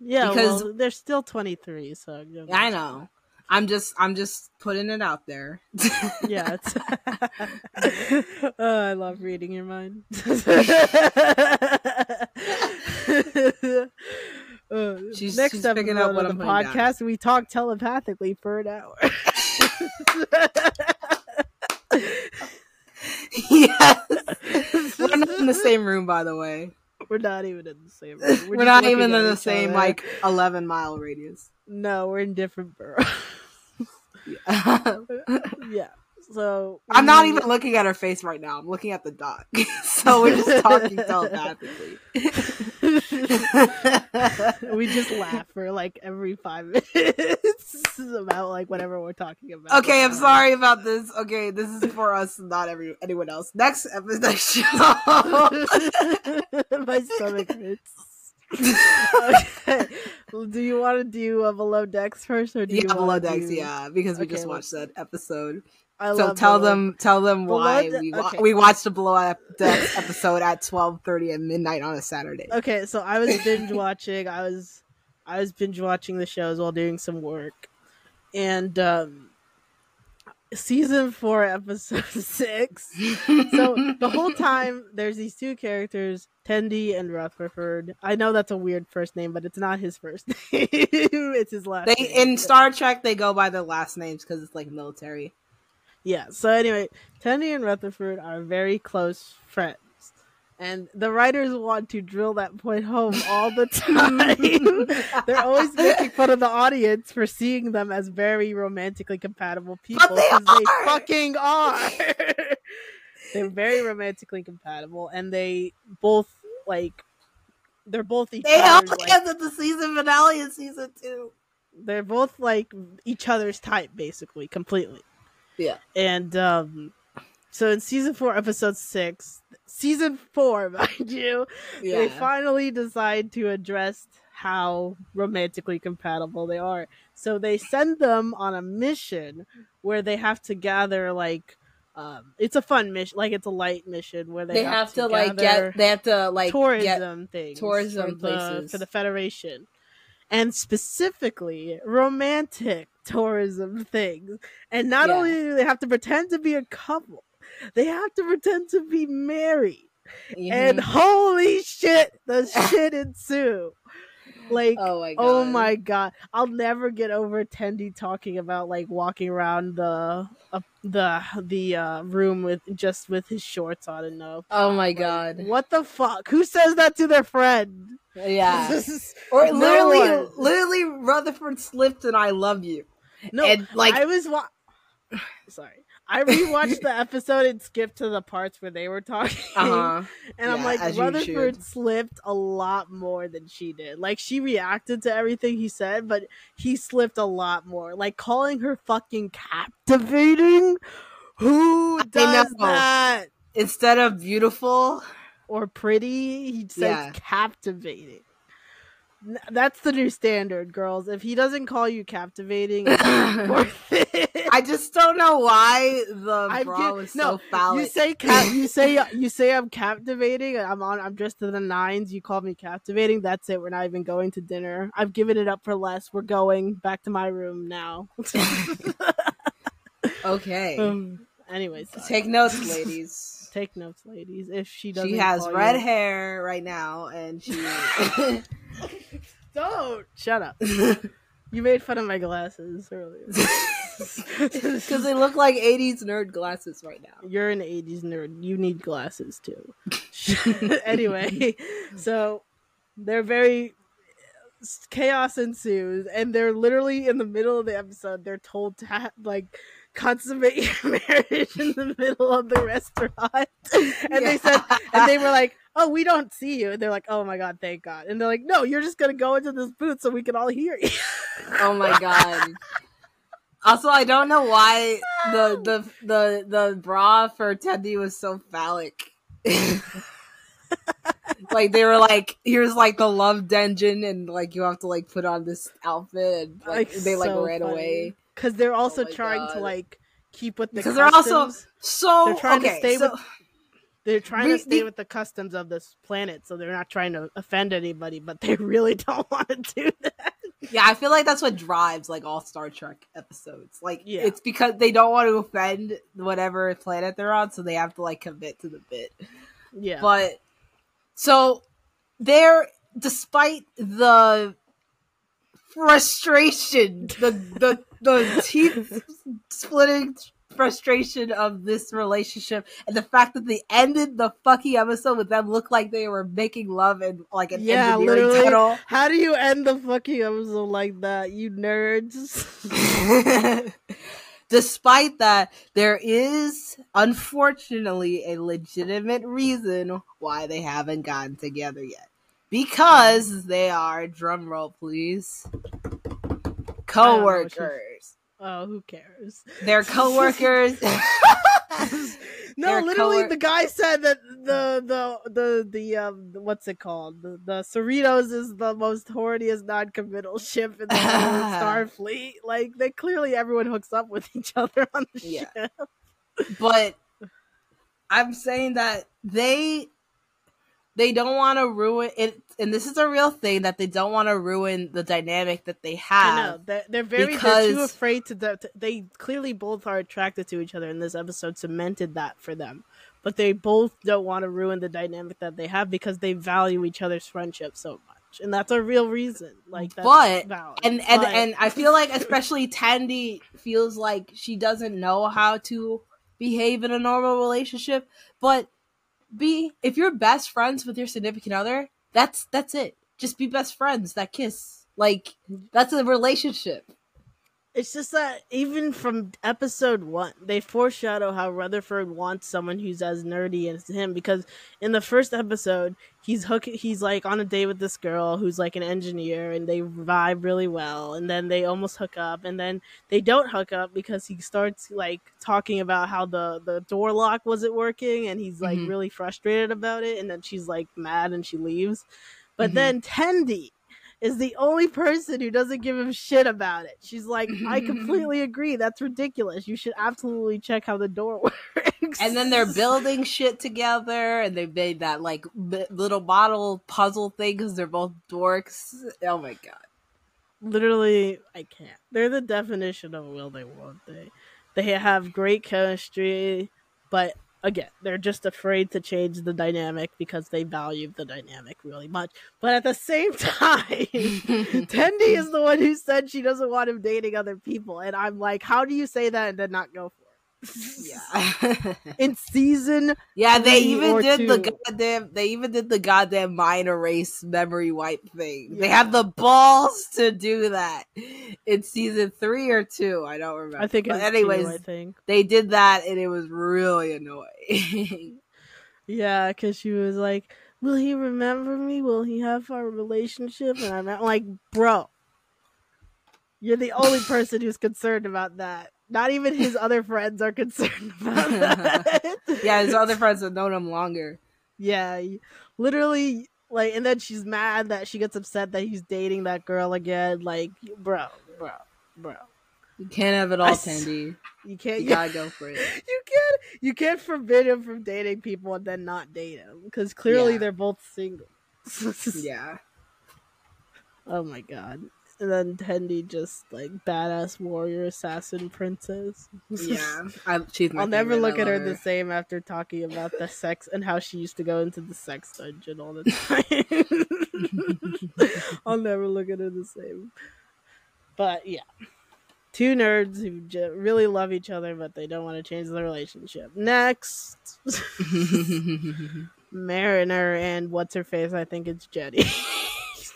Speaker 2: yeah.
Speaker 1: Because-
Speaker 2: well, they're still twenty three, so
Speaker 1: I know. I'm just I'm just putting it out there. [laughs]
Speaker 2: Yeah, [laughs] oh, I love reading your mind. [laughs] Uh,
Speaker 1: She's-
Speaker 2: next
Speaker 1: she's
Speaker 2: episode
Speaker 1: up what
Speaker 2: of the
Speaker 1: down.
Speaker 2: podcast, we talk telepathically for an hour.
Speaker 1: yes. We're not in the same room by the way.
Speaker 2: We're not even in the same room.
Speaker 1: We're,
Speaker 2: just
Speaker 1: not even in the same
Speaker 2: other.
Speaker 1: like 11 mile radius.
Speaker 2: No, we're in different boroughs.
Speaker 1: I'm
Speaker 2: yeah. So
Speaker 1: I'm
Speaker 2: not
Speaker 1: even looking at her face right now. I'm looking at the dot. [laughs] so we're just talking [laughs] telepathically. [laughs]
Speaker 2: we just laugh for like every five minutes about like whatever we're talking about.
Speaker 1: Okay, I'm sorry about this. Okay, this is for us, not every anyone else. Next episode, next show.
Speaker 2: My stomach hurts. Okay. Well, do you want to do a below decks first, or do you
Speaker 1: yeah, below
Speaker 2: wanna
Speaker 1: decks.
Speaker 2: do-
Speaker 1: Yeah, because we
Speaker 2: Okay,
Speaker 1: just watched that episode.
Speaker 2: I
Speaker 1: so
Speaker 2: love
Speaker 1: tell
Speaker 2: Below-
Speaker 1: them, tell them
Speaker 2: Below
Speaker 1: why
Speaker 2: De-
Speaker 1: we wa-
Speaker 2: okay.
Speaker 1: we watched the below decks episode at 12:30 at midnight on a Saturday.
Speaker 2: Okay, so I was binge watching. I was I was binge watching the shows while doing some work, and um, season four, [laughs] episode six. So the whole time there's these two characters, Tendi and Rutherford. I know that's a weird first name, but it's not his first [laughs] name. it's his last.
Speaker 1: they
Speaker 2: name.
Speaker 1: in Star Trek they go by their last names because it's like military.
Speaker 2: Yeah. So anyway, Tendi and Rutherford are very close friends. And the writers want to drill that point home all the time. [laughs] They're always making fun of the audience for seeing them as very romantically compatible people
Speaker 1: they
Speaker 2: because they
Speaker 1: are!
Speaker 2: fucking are. [laughs] they're very romantically compatible, and they both like they're both each
Speaker 1: They help
Speaker 2: other's, like,
Speaker 1: at the season finale in season two.
Speaker 2: They're both like each other's type, basically, completely.
Speaker 1: Yeah.
Speaker 2: And um, so in season four, episode six, season four, [laughs] mind you,
Speaker 1: Yeah.
Speaker 2: they finally decide to address how romantically compatible they are. So they send them on a mission where they have to gather like um it's a fun mission like it's a light mission where they,
Speaker 1: they, have, to, like get they have to like get
Speaker 2: tourism things
Speaker 1: tourism
Speaker 2: for the,
Speaker 1: places.
Speaker 2: for the federation and specifically romantic [laughs] tourism things and not
Speaker 1: Yeah.
Speaker 2: only do they have to pretend to be a couple they have to pretend to be married and
Speaker 1: Mhm.
Speaker 2: holy shit the [laughs] shit ensue like
Speaker 1: oh my god
Speaker 2: Oh my god! I'll never get over Tendi talking about like walking around the uh, the the uh, room with just with his shorts on and no.
Speaker 1: oh my
Speaker 2: Like,
Speaker 1: god
Speaker 2: What the fuck? Who says that to their friend?
Speaker 1: yeah [laughs] or
Speaker 2: No
Speaker 1: literally
Speaker 2: one.
Speaker 1: literally rutherford slipped and i love you
Speaker 2: no,
Speaker 1: and like
Speaker 2: I was wa- [sighs] sorry. I rewatched [laughs] the episode and skipped to the parts where they were talking,
Speaker 1: uh-huh
Speaker 2: and I'm like, Rutherford slipped a lot more than she did. Like she reacted to everything he said, but he slipped a lot more. Like calling her fucking captivating. Who does that?
Speaker 1: instead of beautiful
Speaker 2: Or pretty? He says
Speaker 1: Yeah.
Speaker 2: captivating. That's the new standard, girls. If he doesn't call you captivating, [laughs] worth it.
Speaker 1: i just don't know why the
Speaker 2: I'm
Speaker 1: bra was
Speaker 2: no,
Speaker 1: so phallic
Speaker 2: You say cap- [laughs] you say you say I'm captivating. I'm on. I'm dressed to the nines. You call me captivating. That's it. We're not even going to dinner. I've given it up for less. We're going back to my room now. [laughs]
Speaker 1: okay
Speaker 2: um, anyways, sorry.
Speaker 1: take notes ladies
Speaker 2: take notes, ladies. If she doesn't,
Speaker 1: she has red
Speaker 2: you-
Speaker 1: hair right now and she [laughs]
Speaker 2: Don't shut up. [laughs] You made fun of my glasses earlier. [laughs]
Speaker 1: because they look like 80s nerd glasses right now
Speaker 2: You're an 80s nerd. You need glasses too. anyway, so they're very chaos ensues and they're literally in the middle of the episode they're told to ha- like consummate your marriage in the middle of the restaurant and they said and they were like oh we don't see you. And they're like oh my god thank god. And they're like no you're just gonna go into this booth so we can all hear you.
Speaker 1: Oh my god. Also i don't know why the the the the bra for teddy was so phallic. [laughs] Like they were like here's like the love dungeon and like you have to like put on this outfit. And like, they like
Speaker 2: so
Speaker 1: ran
Speaker 2: funny.
Speaker 1: away.
Speaker 2: Because they're also
Speaker 1: Oh
Speaker 2: trying to like keep with the
Speaker 1: because they're also so
Speaker 2: They're trying to
Speaker 1: okay,
Speaker 2: stay
Speaker 1: so-
Speaker 2: with- They're trying
Speaker 1: Re-
Speaker 2: to stay
Speaker 1: the-
Speaker 2: with the customs of this planet, so they're not trying to offend anybody, but they [laughs] really don't want to do that.
Speaker 1: yeah i feel like that's what drives like all star trek episodes like
Speaker 2: Yeah.
Speaker 1: it's because they don't want to offend whatever planet they're on so they have to like commit to the bit
Speaker 2: Yeah.
Speaker 1: But so there, despite the frustration, the the the teeth [laughs] splitting frustration of this relationship, and the fact that they ended the fucking episode with them look like they were making love and like an
Speaker 2: Yeah,
Speaker 1: engineering
Speaker 2: literally. How do you end the fucking episode like that, you nerds? [laughs]
Speaker 1: Despite that, there is unfortunately a legitimate reason why they haven't gotten together yet. Because they are, drum roll please, co workers.
Speaker 2: Oh, who cares?
Speaker 1: They're [laughs] co. [laughs] [laughs]
Speaker 2: No,
Speaker 1: They're
Speaker 2: literally,
Speaker 1: co-wor-
Speaker 2: the guy said that the the the the um what's it called? The, the Cerritos is the most horniest non-committal ship in the Starfleet. Like, they clearly everyone hooks up with each other on the
Speaker 1: Yeah.
Speaker 2: ship.
Speaker 1: but I'm saying that they they don't want to ruin it and this is a real thing that they don't want to ruin the dynamic that they
Speaker 2: I
Speaker 1: have
Speaker 2: know they're, they're very they're too afraid to. They clearly both are attracted to each other, and this episode cemented that for them. But they both don't want to ruin the dynamic that they have because they value each other's friendship so much, and that's a real reason. Like, that's
Speaker 1: But-
Speaker 2: valid.
Speaker 1: and and
Speaker 2: But-
Speaker 1: and I [laughs] feel like especially Tendi feels like she doesn't know how to behave in a normal relationship. But be if you're best friends with your significant other, that's that's it. Just be best friends that kiss. Like that's a relationship.
Speaker 2: It's just that even from episode one, they foreshadow how Rutherford wants someone who's as nerdy as him. Because in the first episode, he's hook, he's like on a date with this girl who's like an engineer, and they vibe really well. And then they almost hook up, and then they don't hook up because he starts like talking about how the the door lock wasn't working, and he's like
Speaker 1: Mhm.
Speaker 2: really frustrated about it. And then she's like mad, and she leaves. But
Speaker 1: Mhm.
Speaker 2: then Tendi is the only person who doesn't give him shit about it. She's like, I completely [laughs] agree. That's ridiculous. You should absolutely check how the door [laughs] works.
Speaker 1: and then they're [laughs] building shit together, and they made that like b- little bottle puzzle thing because they're both dorks. Oh my god!
Speaker 2: literally, I can't. They're the definition of will they, won't they? They have great chemistry, but again, they're just afraid to change the dynamic because they value the dynamic really much. But at the same [laughs] time, [laughs] Tendi is the one who said she doesn't want him dating other people, and I'm like, how do you say that and then not go?
Speaker 1: Yeah, [laughs] [laughs]
Speaker 2: In season,
Speaker 1: yeah. They
Speaker 2: Three
Speaker 1: even did the goddamn. They even did the goddamn mind erase memory wipe thing. They
Speaker 2: Yeah.
Speaker 1: had the balls to do that in season three or two. I don't remember.
Speaker 2: I think.
Speaker 1: But anyways,
Speaker 2: two, I think.
Speaker 1: they did that, and it was really annoying. [laughs]
Speaker 2: Yeah, because she was like, "Will he remember me? Will he have our relationship?" And I'm like, "Bro, you're the only person who's concerned about that. Not even his other [laughs] friends are concerned [laughs] about that."
Speaker 1: yeah, his other friends have known him longer.
Speaker 2: yeah, literally. Like, and then she's mad that she gets upset that he's dating that girl again. Like, bro, bro, bro,
Speaker 1: You can't have it all,
Speaker 2: I
Speaker 1: Tendi.
Speaker 2: you can't.
Speaker 1: You
Speaker 2: You,
Speaker 1: gotta go for it. [laughs]
Speaker 2: you can't. You can't forbid him from dating people and then not date him because clearly
Speaker 1: Yeah.
Speaker 2: they're both single.
Speaker 1: Yeah.
Speaker 2: Oh my god. And then Tendi just like badass warrior assassin princess.
Speaker 1: Yeah. [laughs] I, she's my
Speaker 2: I'll never look at her
Speaker 1: love
Speaker 2: the same after talking about the sex and how she used to go into the sex dungeon all the [laughs] time. [laughs] I'll never look at her the same. But yeah. Two nerds who j- really love each other, but they don't want to change the relationship. Next, Mariner and what's her face? I think it's Jetty.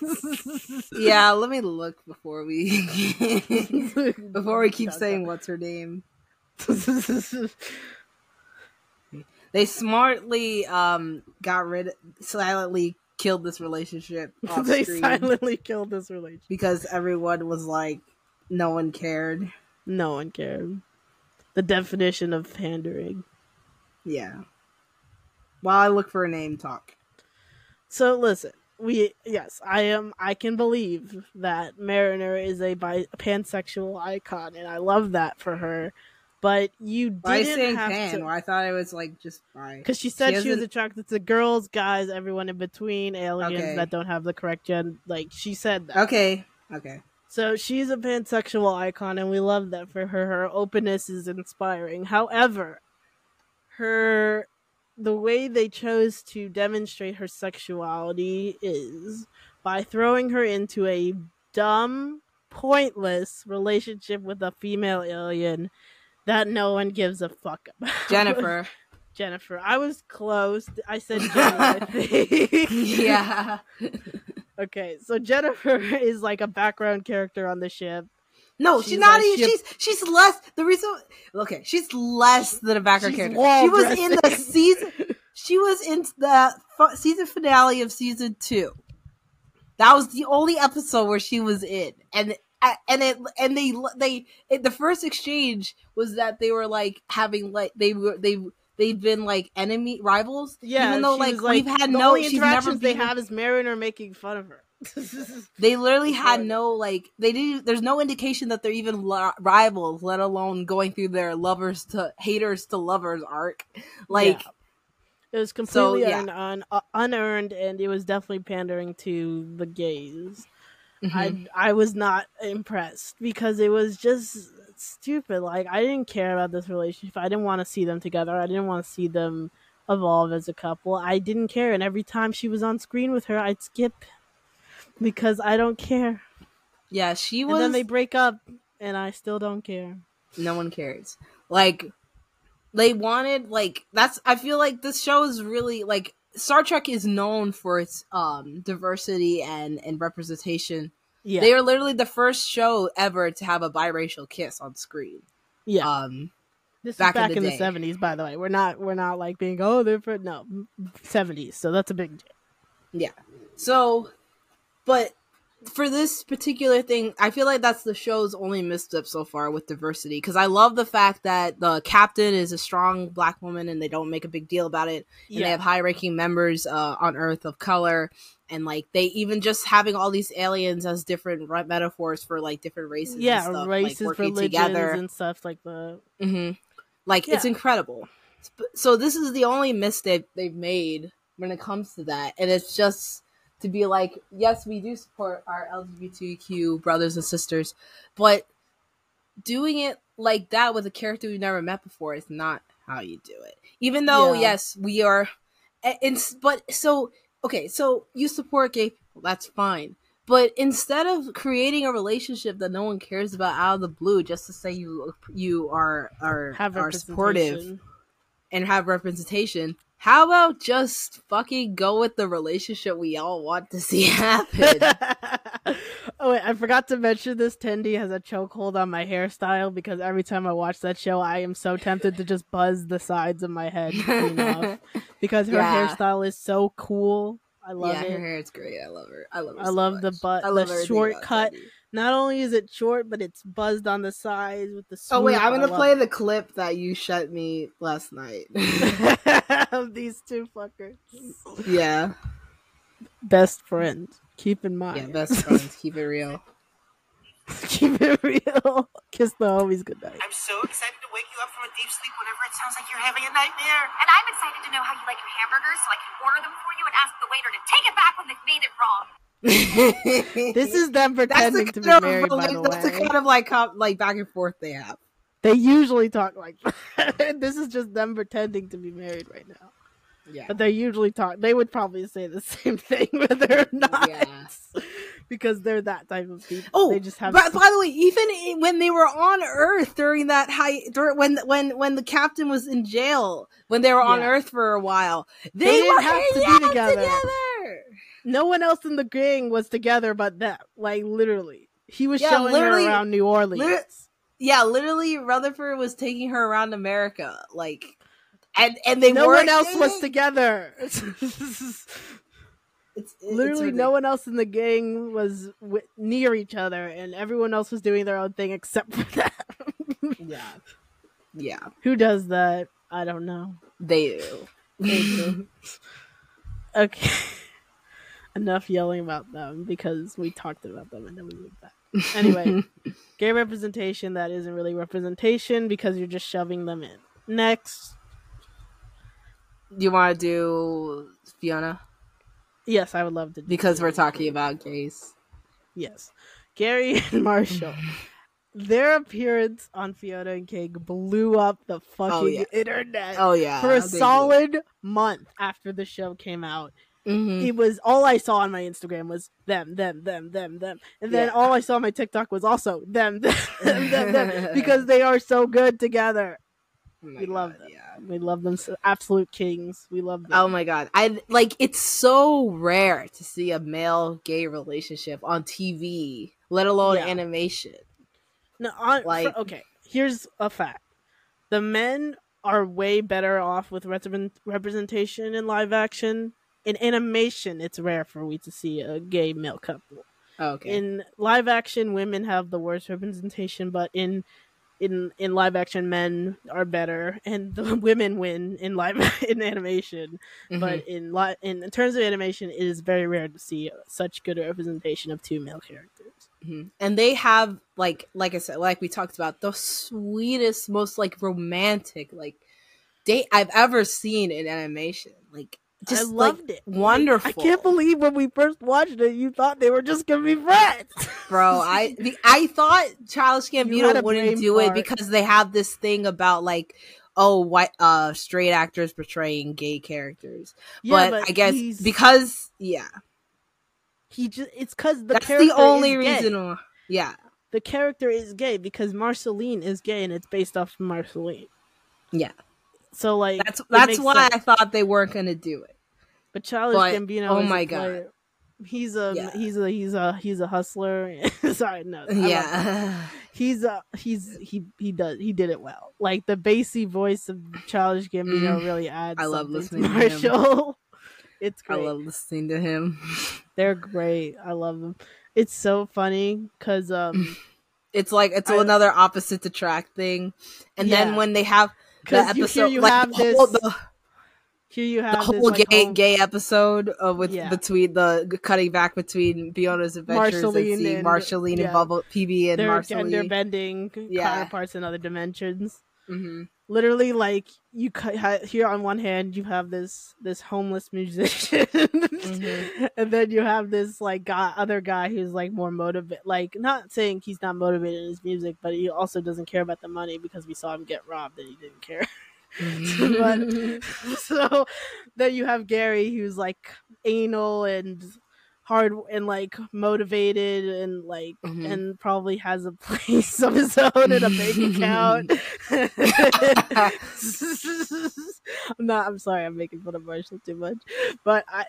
Speaker 2: [laughs]
Speaker 1: yeah, let me look before we [laughs] before we keep saying what's her name. [laughs] They smartly um got rid silently killed this relationship
Speaker 2: they silently killed this relationship.
Speaker 1: because everyone was like no one cared.
Speaker 2: No one cared. The definition of pandering.
Speaker 1: Yeah. While I look for a name talk.
Speaker 2: So listen, we yes, I am. I can believe that Mariner is a bi- pansexual icon, and I love that for her. But you
Speaker 1: Why are you
Speaker 2: didn't
Speaker 1: saying
Speaker 2: have
Speaker 1: pan?
Speaker 2: to
Speaker 1: Well, I thought it was like just bi.
Speaker 2: because she said she, was attracted to girls, guys, everyone in between, aliens
Speaker 1: Okay.
Speaker 2: that don't have the correct gen. Like she said that.
Speaker 1: Okay. Okay.
Speaker 2: So she's a pansexual icon, and we love that for her. Her openness is inspiring. However, her the way they chose to demonstrate her sexuality is by throwing her into a dumb, pointless relationship with a female alien that no one gives a fuck about.
Speaker 1: Jennifer. [laughs]
Speaker 2: Jennifer. I was close. I said [laughs] Jenna, I think.
Speaker 1: yeah. [laughs]
Speaker 2: Okay, so Jennifer is like a background character on the ship.
Speaker 1: No,
Speaker 2: She's
Speaker 1: she's, not even.
Speaker 2: she-
Speaker 1: She's she's less. The reason. Okay, she's less than a background character. She was in the season. She was in the f- season finale of season two. That was the only episode where she was in, and and it and they they it, the first exchange was that they were like having like they were they they've been like enemy rivals.
Speaker 2: Yeah,
Speaker 1: even though like,
Speaker 2: like,
Speaker 1: we've had
Speaker 2: the
Speaker 1: no never
Speaker 2: interactions they have is Mariner making fun of her. [laughs]
Speaker 1: They literally had no like they didn't. There's no indication that they're even li- rivals, let alone going through their lovers to haters to lovers arc. Like
Speaker 2: Yeah. it was completely
Speaker 1: yeah.
Speaker 2: un- un- uh, unearned, and it was definitely pandering to the gays.
Speaker 1: mhm.
Speaker 2: I I was not impressed because it was just stupid. Like I didn't care about this relationship. I didn't want to see them together. I didn't want to see them evolve as a couple. I didn't care, and every time she was on screen with her, I'd skip because I don't care.
Speaker 1: yeah, she
Speaker 2: And
Speaker 1: was.
Speaker 2: then they break up, and I still don't care.
Speaker 1: no one cares. Like they wanted like that's. I feel like this show is really like Star Trek is known for its um diversity and and representation
Speaker 2: Yeah,
Speaker 1: They are literally the first show ever to have a biracial kiss on screen.
Speaker 2: yeah.
Speaker 1: Um,
Speaker 2: this
Speaker 1: back
Speaker 2: is back in the seventies, by the way. We're not we're not like being oh they're for no seventies. So that's a big deal. Yeah.
Speaker 1: So, but for this particular thing, I feel like that's the show's only misstep so far with diversity. Because I love the fact that the captain is a strong black woman, and they don't make a big deal about it. and they have high-ranking members uh, on Earth of color, and like they even just having all these aliens as different re- metaphors for like different races. and
Speaker 2: yeah,
Speaker 1: stuff,
Speaker 2: races,
Speaker 1: like,
Speaker 2: religions,
Speaker 1: together.
Speaker 2: and stuff like the
Speaker 1: hmm Like it's incredible. So this is the only mistake they've made when it comes to that, and it's just to be like, yes, we do support our LGBTQ brothers and sisters, but doing it like that with a character we've never met before is not how you do it. Even though,
Speaker 2: Yeah.
Speaker 1: yes, we are, and but so okay, so you support gay people, that's fine. But instead of creating a relationship that no one cares about out of the blue, just to say you you are are
Speaker 2: have
Speaker 1: are supportive and have representation, how about just fucking go with the relationship we all want to see [laughs] happen? [laughs]
Speaker 2: oh wait, I forgot to mention this. Tendi has a chokehold on my hairstyle because every time I watch that show, I am so tempted to just buzz the sides of my head clean off [laughs] because her
Speaker 1: Yeah.
Speaker 2: hairstyle is so cool. I love
Speaker 1: yeah,
Speaker 2: it.
Speaker 1: her hair is great. I love her. I love her.
Speaker 2: I
Speaker 1: so
Speaker 2: love the butt-
Speaker 1: I
Speaker 2: the
Speaker 1: love everything
Speaker 2: short cut.
Speaker 1: Sandy.
Speaker 2: Not only is it short, but it's buzzed on the sides with the.
Speaker 1: Oh wait. I'm gonna
Speaker 2: love
Speaker 1: play the clip that you sent me last night. [laughs]
Speaker 2: of these two fuckers.
Speaker 1: yeah,
Speaker 2: Best friends. Keep in mind.
Speaker 1: yeah, best [laughs] friends. Keep it real.
Speaker 2: Keep it real. Kiss the homies goodnight.
Speaker 3: I'm so excited to wake you up from a deep sleep whenever it sounds like you're having a nightmare.
Speaker 4: And I'm excited to know how you like your hamburgers so I can order them for you and ask the waiter to take it back when they've made it wrong. [laughs]
Speaker 2: This is them pretending
Speaker 1: the
Speaker 2: to be
Speaker 1: kind of
Speaker 2: married, by the
Speaker 1: that's the
Speaker 2: way.
Speaker 1: kind of like like back and forth they have.
Speaker 2: They usually talk like that. [laughs] this is just them pretending to be married right now.
Speaker 1: Yeah,
Speaker 2: But they usually talk. They would probably say the [laughs] same thing, but they're not.
Speaker 1: Yeah.
Speaker 2: because they're that type of people.
Speaker 1: Oh,
Speaker 2: they just have.
Speaker 1: But by the way, even when they were on Earth during that high, during, when when when the captain was in jail, when they were on
Speaker 2: Yeah.
Speaker 1: Earth for a while, they,
Speaker 2: They
Speaker 1: were
Speaker 2: have to be
Speaker 1: out
Speaker 2: together.
Speaker 1: together.
Speaker 2: No one else in the gang was together but them. Like literally, he was
Speaker 1: Yeah,
Speaker 2: showing her around New Orleans.
Speaker 1: lit- Yeah, literally, Rutherford was taking her around America, like, and and they
Speaker 2: no one else was together. [laughs]
Speaker 1: It's, it's
Speaker 2: literally, no one else in the gang was w- near each other, and everyone else was doing their own thing except for them.
Speaker 1: Yeah, yeah,
Speaker 2: Who does that? I don't know.
Speaker 1: they do.
Speaker 2: They do. [laughs] okay. Enough yelling about them because we talked about them and then we moved back. [laughs] Anyway, gay representation that isn't really representation because you're just shoving them in. Next.
Speaker 1: you want to do Fionna
Speaker 2: Yes, I would love to do
Speaker 1: because we're talking about gays.
Speaker 2: Yes. Gary and [laughs] Marshall. Their appearance on Fionna and King blew up the oh, fucking
Speaker 1: yeah.
Speaker 2: internet
Speaker 1: Oh yeah,
Speaker 2: for a solid month after the show came out.
Speaker 1: Mhm.
Speaker 2: It was all I saw on my Instagram was them, them, them, them, them, and then
Speaker 1: Yeah.
Speaker 2: all I saw on my TikTok was also them, [laughs] them, them, them, them because they are so good together.
Speaker 1: Oh
Speaker 2: we love
Speaker 1: God,
Speaker 2: them.
Speaker 1: Yeah.
Speaker 2: We love them, so absolute kings. We love them.
Speaker 1: Oh my god. I like it's so rare to see a male gay relationship on TV, let alone
Speaker 2: Yeah.
Speaker 1: animation.
Speaker 2: No, on, for-
Speaker 1: Like-
Speaker 2: okay. Here's a fact: the men are way better off with represent- representation in live action. In animation, it's rare for we to see a gay male couple.
Speaker 1: Okay.
Speaker 2: In live action, women have the worst representation, but in in in live action, men are better, and [laughs] the women win in live [laughs] in animation.
Speaker 1: Mhm.
Speaker 2: But in li- in, terms of animation, it is very rare to see such good representation of two male characters.
Speaker 1: Mhm. and they have like like I said, like we talked about, the sweetest, most like romantic like date I've ever seen in animation. Like just
Speaker 2: I
Speaker 1: like,
Speaker 2: loved it.
Speaker 1: wonderful.
Speaker 2: I can't believe when we first watched it, you thought they were just gonna be friends, [laughs]
Speaker 1: bro. I the, I thought Childish
Speaker 2: You had
Speaker 1: Gambino wouldn't
Speaker 2: brain
Speaker 1: do it because they have this thing about like oh white uh straight actors portraying gay characters.
Speaker 2: Yeah,
Speaker 1: but, I guess because yeah,
Speaker 2: he just it's because the
Speaker 1: that's
Speaker 2: character
Speaker 1: the only
Speaker 2: is gay.
Speaker 1: reason. Why, yeah,
Speaker 2: The character is gay because Marceline is gay and it's based off of Marceline.
Speaker 1: yeah.
Speaker 2: So like
Speaker 1: That's that's why
Speaker 2: sense.
Speaker 1: I thought they weren't gonna do it.
Speaker 2: But Childish
Speaker 1: but-
Speaker 2: Gambino.
Speaker 1: oh my
Speaker 2: player. he's a
Speaker 1: Yeah.
Speaker 2: he's a he's a he's a hustler. [laughs] Sorry, no. Him.
Speaker 1: yeah.
Speaker 2: he's a he's he he does he did it well. Like the bassy voice of Childish Gambino
Speaker 1: Mm.
Speaker 2: really adds.
Speaker 1: I love
Speaker 2: to
Speaker 1: listening to him.
Speaker 2: Marshall. [laughs] it's
Speaker 1: I love listening to him. [laughs]
Speaker 2: They're great. I love them. It's so funny because um
Speaker 1: It's like it's
Speaker 2: I-
Speaker 1: another opposite to track thing. And
Speaker 2: Yeah.
Speaker 1: then when they have the episode,
Speaker 2: here you
Speaker 1: like
Speaker 2: have
Speaker 1: the whole,
Speaker 2: this-
Speaker 1: the,
Speaker 2: here you
Speaker 1: the whole
Speaker 2: this, like,
Speaker 1: gay
Speaker 2: whole-
Speaker 1: gay episode uh, with
Speaker 2: Yeah.
Speaker 1: between the cutting back between Fionna's adventures
Speaker 2: Marceline
Speaker 1: and seeing
Speaker 2: and-
Speaker 1: Marceline
Speaker 2: yeah.
Speaker 1: and Bubble PB and
Speaker 2: their gender bending
Speaker 1: Yeah.
Speaker 2: counterparts in other dimensions.
Speaker 1: hmm
Speaker 2: literally like you cut here on one hand you have this this homeless musician
Speaker 1: Mhm. [laughs]
Speaker 2: and then you have this like guy other guy who's like more motivated like not saying he's not motivated in his music but he also doesn't care about the money because we saw him get robbed and he didn't care [laughs] but mm-hmm. [laughs] so then you have gary who's like anal and hard and like motivated and like
Speaker 1: Mhm.
Speaker 2: and probably has a [laughs] place of his own and a bank account [laughs] [laughs] I'm not. I'm sorry. I'm making fun of Marshall too much, but I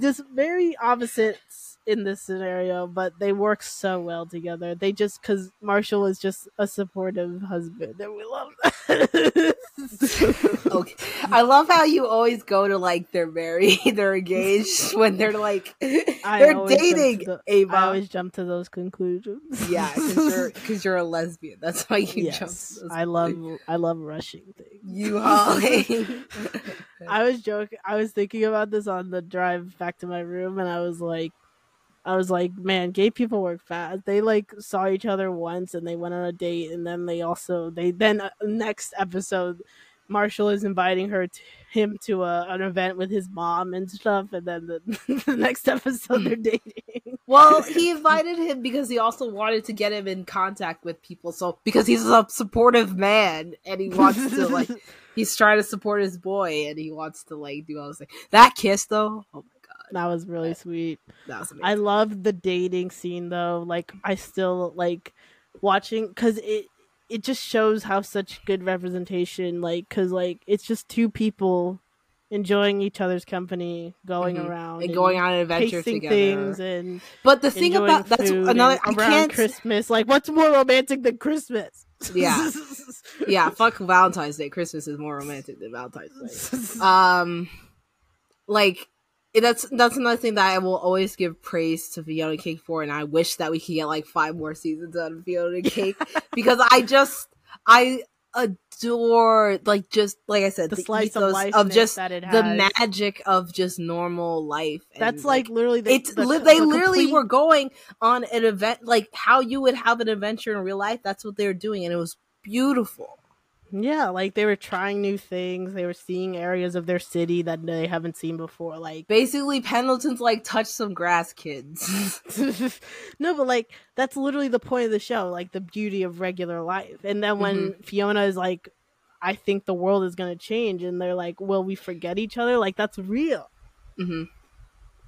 Speaker 2: just very opposites in this scenario, but they work so well together. They just because Marshall is just a supportive husband, and we love that.
Speaker 1: okay. I love how you always go to like they're married, they're engaged when they're like
Speaker 2: I
Speaker 1: they're dating.
Speaker 2: the-
Speaker 1: Ava.
Speaker 2: I always jump to those conclusions.
Speaker 1: yeah, because you're [laughs] because you're a lesbian. That's why you jump.
Speaker 2: yes,
Speaker 1: those
Speaker 2: I love. I love rushing things.
Speaker 1: you, Holly. [laughs]
Speaker 2: I was joking. I was thinking about this on the drive back to my room, and I was like, I was like, man, gay people work fast. They like saw each other once, and they went on a date, and then they also they then uh, next episode, Marshall is inviting her to him to a, an event with his mom and stuff, and then the, [laughs] the next episode they're hmm. dating.
Speaker 1: well, [laughs] he invited him because he also wanted to get him in contact with people. So because he's a supportive man and he wants to like [laughs] he's trying to support his boy and he wants to like do all this thing. That kiss though, oh my god,
Speaker 2: that was really sweet.
Speaker 1: that was amazing.
Speaker 2: I love the dating scene though. Like I still like watching because it it just shows how such good representation. Like because like it's just two people enjoying each other's company, going
Speaker 1: Mhm.
Speaker 2: around
Speaker 1: and going on an adventure together.
Speaker 2: things and
Speaker 1: but the thing about that's another I can't
Speaker 2: Christmas. Like what's more romantic than Christmas?
Speaker 1: Yeah. [laughs] yeah, fuck Valentine's Day. Christmas is more romantic than Valentine's Day. [laughs] um like that's that's another thing that I will always give praise to Fionna Cake for, and I wish that we could get like five more seasons out of Fionna Cake because I just I adore like just like I said
Speaker 2: the
Speaker 1: the,
Speaker 2: slice of life
Speaker 1: of just
Speaker 2: that it has.
Speaker 1: the magic of just normal life. and,
Speaker 2: That's like literally the,
Speaker 1: it's
Speaker 2: the-
Speaker 1: li- they
Speaker 2: the
Speaker 1: literally
Speaker 2: complete-
Speaker 1: were going on an event like how you would have an adventure in real life. That's what they were doing, and it was beautiful.
Speaker 2: Yeah, like they were trying new things. They were seeing areas of their city that they haven't seen before. Like
Speaker 1: Basically, Pendleton's like touch some grass, kids. [laughs]
Speaker 2: no, but like that's literally the point of the show, like the beauty of regular life. And then when
Speaker 1: Mm-hmm.
Speaker 2: Fionna is like, I think the world is gonna change, and they're like, Will we forget each other? Like that's real.
Speaker 1: hmm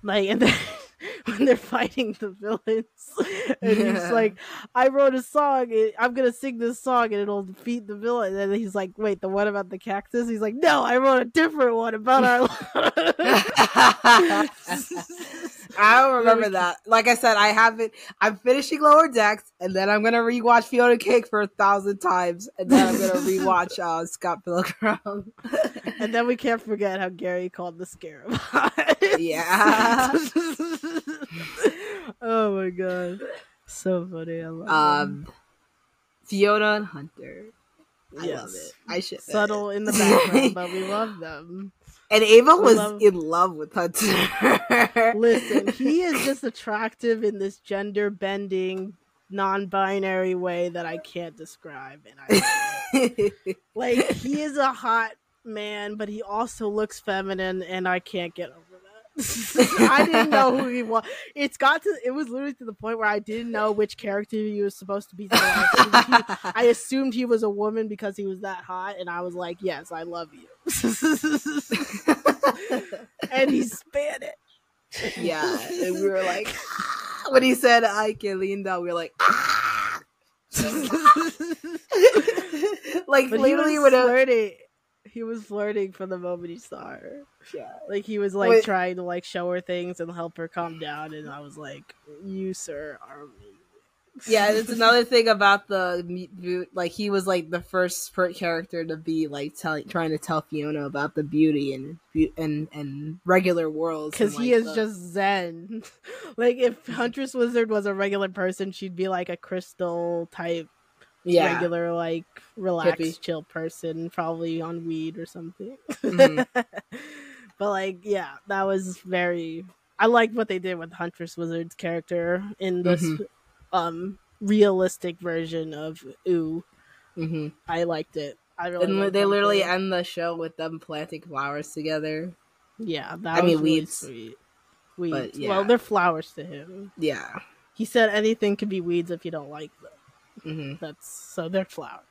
Speaker 2: Like and then [laughs] [laughs] when they're fighting the villains, [laughs] and he's like, I wrote a song, I'm gonna sing this song, and it'll defeat the villain. And he's like, Wait, the one about the cactus? He's like, No, I wrote a different one about our. [laughs]
Speaker 1: I don't remember that. Like I said, I haven't. I'm finishing Lower Decks, and then I'm gonna rewatch Fionna Cake for a thousand times, and then I'm gonna rewatch [laughs] uh, Scott Pilgrim. [laughs]
Speaker 2: And then we can't forget how Gary called the scarab.
Speaker 1: Yeah. [laughs]
Speaker 2: oh my god. So funny. I love
Speaker 1: um, Fionna and Hunter. I
Speaker 2: Yes.
Speaker 1: love it. I should
Speaker 2: subtle in the background, but we love them.
Speaker 1: And Ava was
Speaker 2: love-
Speaker 1: in love with Hunter. [laughs]
Speaker 2: Listen, he is just attractive in this gender bending, non-binary way that I can't describe. And I [laughs] like he is a hot man, but he also looks feminine, and I can't get over. [laughs] I didn't know who he was. It's got to. It was literally to the point where I didn't know which character he was supposed to be. I, assumed he, I assumed he was a woman because he was that hot, and I was like, "Yes, I love you." [laughs] and he he's Spanish.
Speaker 1: yeah, and we were like, [laughs] when he said "Ay, que linda," we were like, like
Speaker 2: But
Speaker 1: literally when it,
Speaker 2: flirty. He was flirting from the moment he saw her.
Speaker 1: Yeah.
Speaker 2: Like he was like
Speaker 1: Wait.
Speaker 2: trying to like show her things and help her calm down, and I was like, "You sir are amazing."
Speaker 1: Yeah, it's [laughs] another thing about the like he was like the first character to be like telling trying to tell Fionna about the beauty and and and regular worlds
Speaker 2: because
Speaker 1: and,
Speaker 2: he is
Speaker 1: the-
Speaker 2: just zen. [laughs] like if Huntress Wizard was a regular person, she'd be like a crystal type,
Speaker 1: yeah
Speaker 2: regular like relaxed,
Speaker 1: Hippie.
Speaker 2: chill person, probably on weed or something.
Speaker 1: Mhm. [laughs]
Speaker 2: but like, yeah, that was very. I liked what they did with Huntress Wizard's character in this
Speaker 1: Mhm.
Speaker 2: um realistic version of Ooh.
Speaker 1: Mhm.
Speaker 2: I liked it. I really.
Speaker 1: and they literally
Speaker 2: too.
Speaker 1: end the show with them planting flowers together.
Speaker 2: Yeah, that
Speaker 1: I mean,
Speaker 2: really
Speaker 1: weeds.
Speaker 2: sweet. Weeds.
Speaker 1: But, yeah.
Speaker 2: Well, they're flowers to him.
Speaker 1: Yeah.
Speaker 2: He said anything could be weeds if you don't like them.
Speaker 1: Hmm
Speaker 2: That's so they're flowers.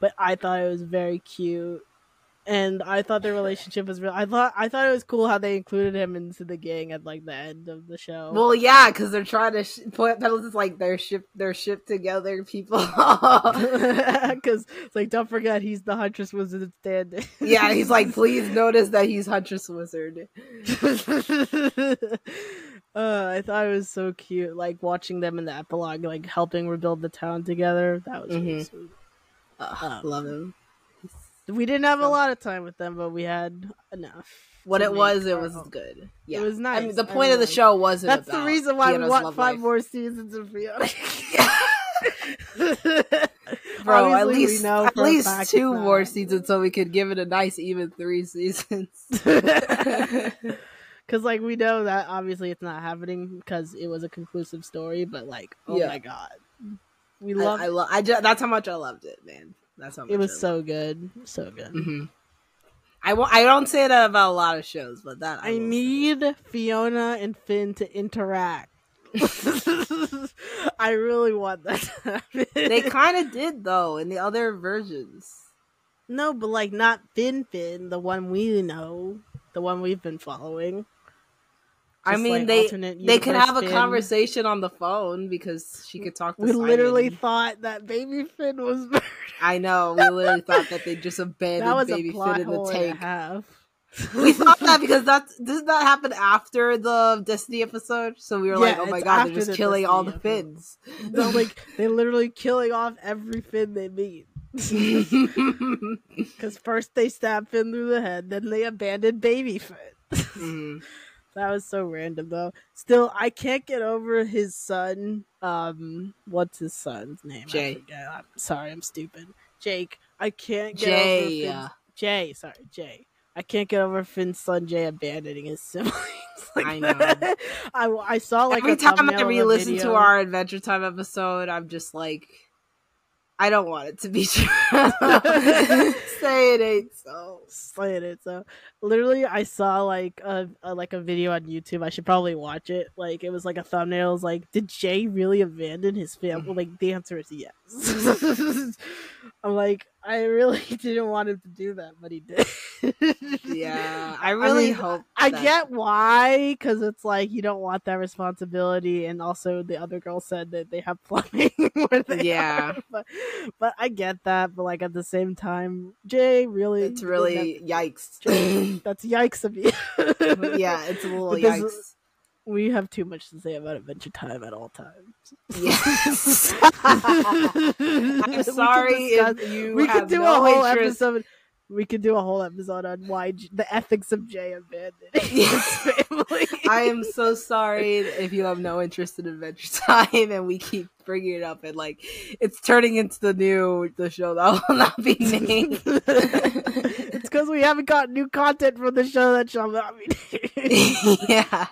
Speaker 2: But I thought it was very cute, and I thought their relationship was real. I thought I thought it was cool how they included him into the gang at like the end of the show.
Speaker 1: Well, yeah, because they're trying to sh- put pedals like they're ship they're shipped together people. [laughs]
Speaker 2: because it's like don't forget he's the huntress wizard standing.
Speaker 1: yeah, he's like, [laughs] please notice that he's Huntress Wizard. [laughs]
Speaker 2: uh, I thought it was so cute, like watching them in the epilogue, like helping rebuild the town together. That was really
Speaker 1: Mhm.
Speaker 2: sweet. Um,
Speaker 1: love him.
Speaker 2: We didn't have a lot of time with them, but we had enough.
Speaker 1: What it was, it was
Speaker 2: own.
Speaker 1: good. Yeah,
Speaker 2: was
Speaker 1: I mean,
Speaker 2: nice.
Speaker 1: the point of the show wasn't.
Speaker 2: That's the reason why
Speaker 1: Fionna's
Speaker 2: we want five
Speaker 1: life.
Speaker 2: more seasons of Fionna. [laughs] [laughs]
Speaker 1: Bro, at least
Speaker 2: know
Speaker 1: at least two more seasons, so we could give it a nice even three seasons. [laughs]
Speaker 2: Because like we know that obviously it's not happening because it was a conclusive story, but like oh
Speaker 1: Yeah.
Speaker 2: my god, we love
Speaker 1: I, love. I that's how much I loved it, man. That's how much
Speaker 2: it. Was so good, so good.
Speaker 1: hmm I won't- I don't say that about a lot of shows, but that
Speaker 2: I
Speaker 1: say.
Speaker 2: need Fionna and Finn to interact. [laughs] I really want that to happen.
Speaker 1: They [laughs] kind of did though in the other versions.
Speaker 2: no, but like not Finn Finn, the one we know, the one we've been following.
Speaker 1: I mean,
Speaker 2: like,
Speaker 1: they
Speaker 2: alternate
Speaker 1: they could
Speaker 2: universe
Speaker 1: have a conversation on the phone because she could talk to.
Speaker 2: We literally thought that baby Finn was murdered.
Speaker 1: I know. We literally thought that they just abandoned
Speaker 2: That
Speaker 1: baby Finn in the
Speaker 2: hole and a
Speaker 1: tank. We [laughs] thought that because that's doesn't that happen after the Destiny episode? So we were like, oh my god, they're just
Speaker 2: the
Speaker 1: killing all the
Speaker 2: Destiny
Speaker 1: Finns.
Speaker 2: They're like they literally killing off every Finn they meet. [laughs] [laughs] Because first they stab Finn through the head, then they abandon baby Finn.
Speaker 1: Mhm.
Speaker 2: That was so random though. Still, I can't get over his son. Um, what's his son's name? I
Speaker 1: Jay.
Speaker 2: forget. I'm sorry, I'm stupid. Jake. I can't get
Speaker 1: Jay.
Speaker 2: over Jay. Sorry, Jay. I can't get over Finn's son Jay abandoning his [laughs] siblings. like
Speaker 1: I know.
Speaker 2: that. [laughs] I I saw like
Speaker 1: Every
Speaker 2: a
Speaker 1: time I
Speaker 2: thumbnail of a
Speaker 1: re-listen to our Adventure Time episode, I'm just like, I don't want it to be true. [laughs] Say it ain't so.
Speaker 2: slaying it. ain't So literally, I saw like a, a like a video on YouTube. I should probably watch it. Like it was like a thumbnail. It was like, did Jay really abandon his family? Mm-hmm. Like the answer is yes. [laughs] I'm like, I really [laughs] didn't want him to do that, but he did.
Speaker 1: Yeah, I really
Speaker 2: mean,
Speaker 1: hope.
Speaker 2: I
Speaker 1: that-
Speaker 2: get why, because it's like you don't want that responsibility, and also the other girl said that they have [laughs] plumbing [laughs] they
Speaker 1: Yeah.
Speaker 2: are, but but I get that. But like at the same time, Jay really,
Speaker 1: It's really
Speaker 2: have-
Speaker 1: yikes.
Speaker 2: that's yikes of you. [laughs]
Speaker 1: yeah, it's a little
Speaker 2: Because-
Speaker 1: yikes.
Speaker 2: we have too much to say about Adventure Time at all times.
Speaker 1: Yes.
Speaker 2: I'm
Speaker 1: sorry
Speaker 2: we could do
Speaker 1: no
Speaker 2: a whole
Speaker 1: interest.
Speaker 2: episode. We could do a whole episode on why J- the ethics of Jay abandoning
Speaker 1: Yes. [laughs]
Speaker 2: his family.
Speaker 1: I am so sorry if you have no interest in Adventure Time and we keep bringing it up and like it's turning into the new the show that will [laughs] not be named. [laughs]
Speaker 2: it's because we haven't got new content from the show that shall not be named. [laughs]
Speaker 1: yeah,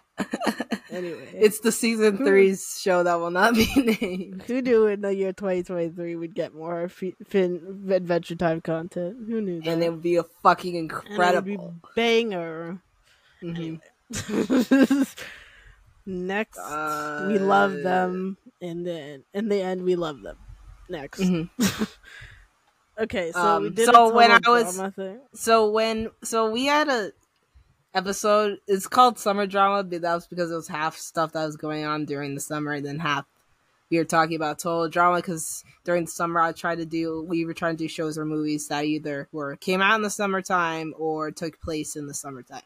Speaker 2: anyway,
Speaker 1: it's the season three's show that will not be named.
Speaker 2: who knew in the year 2023 we'd get more Finn Adventure Time content? Who knew that?
Speaker 1: And it would be a fucking incredible.
Speaker 2: banger.
Speaker 1: Mhm.
Speaker 2: Next, we love them. In then in the end, we love them. Next,
Speaker 1: Mhm. [laughs]
Speaker 2: okay. So we
Speaker 1: Um,
Speaker 2: did.
Speaker 1: so when I was-
Speaker 2: thing.
Speaker 1: So when so we had a episode. It's called summer drama, but that was because it was half stuff that was going on during the summer, and then half we were talking about total drama because during the summer I tried to do we were trying to do shows or movies that either were came out in the summertime or took place in the summertime.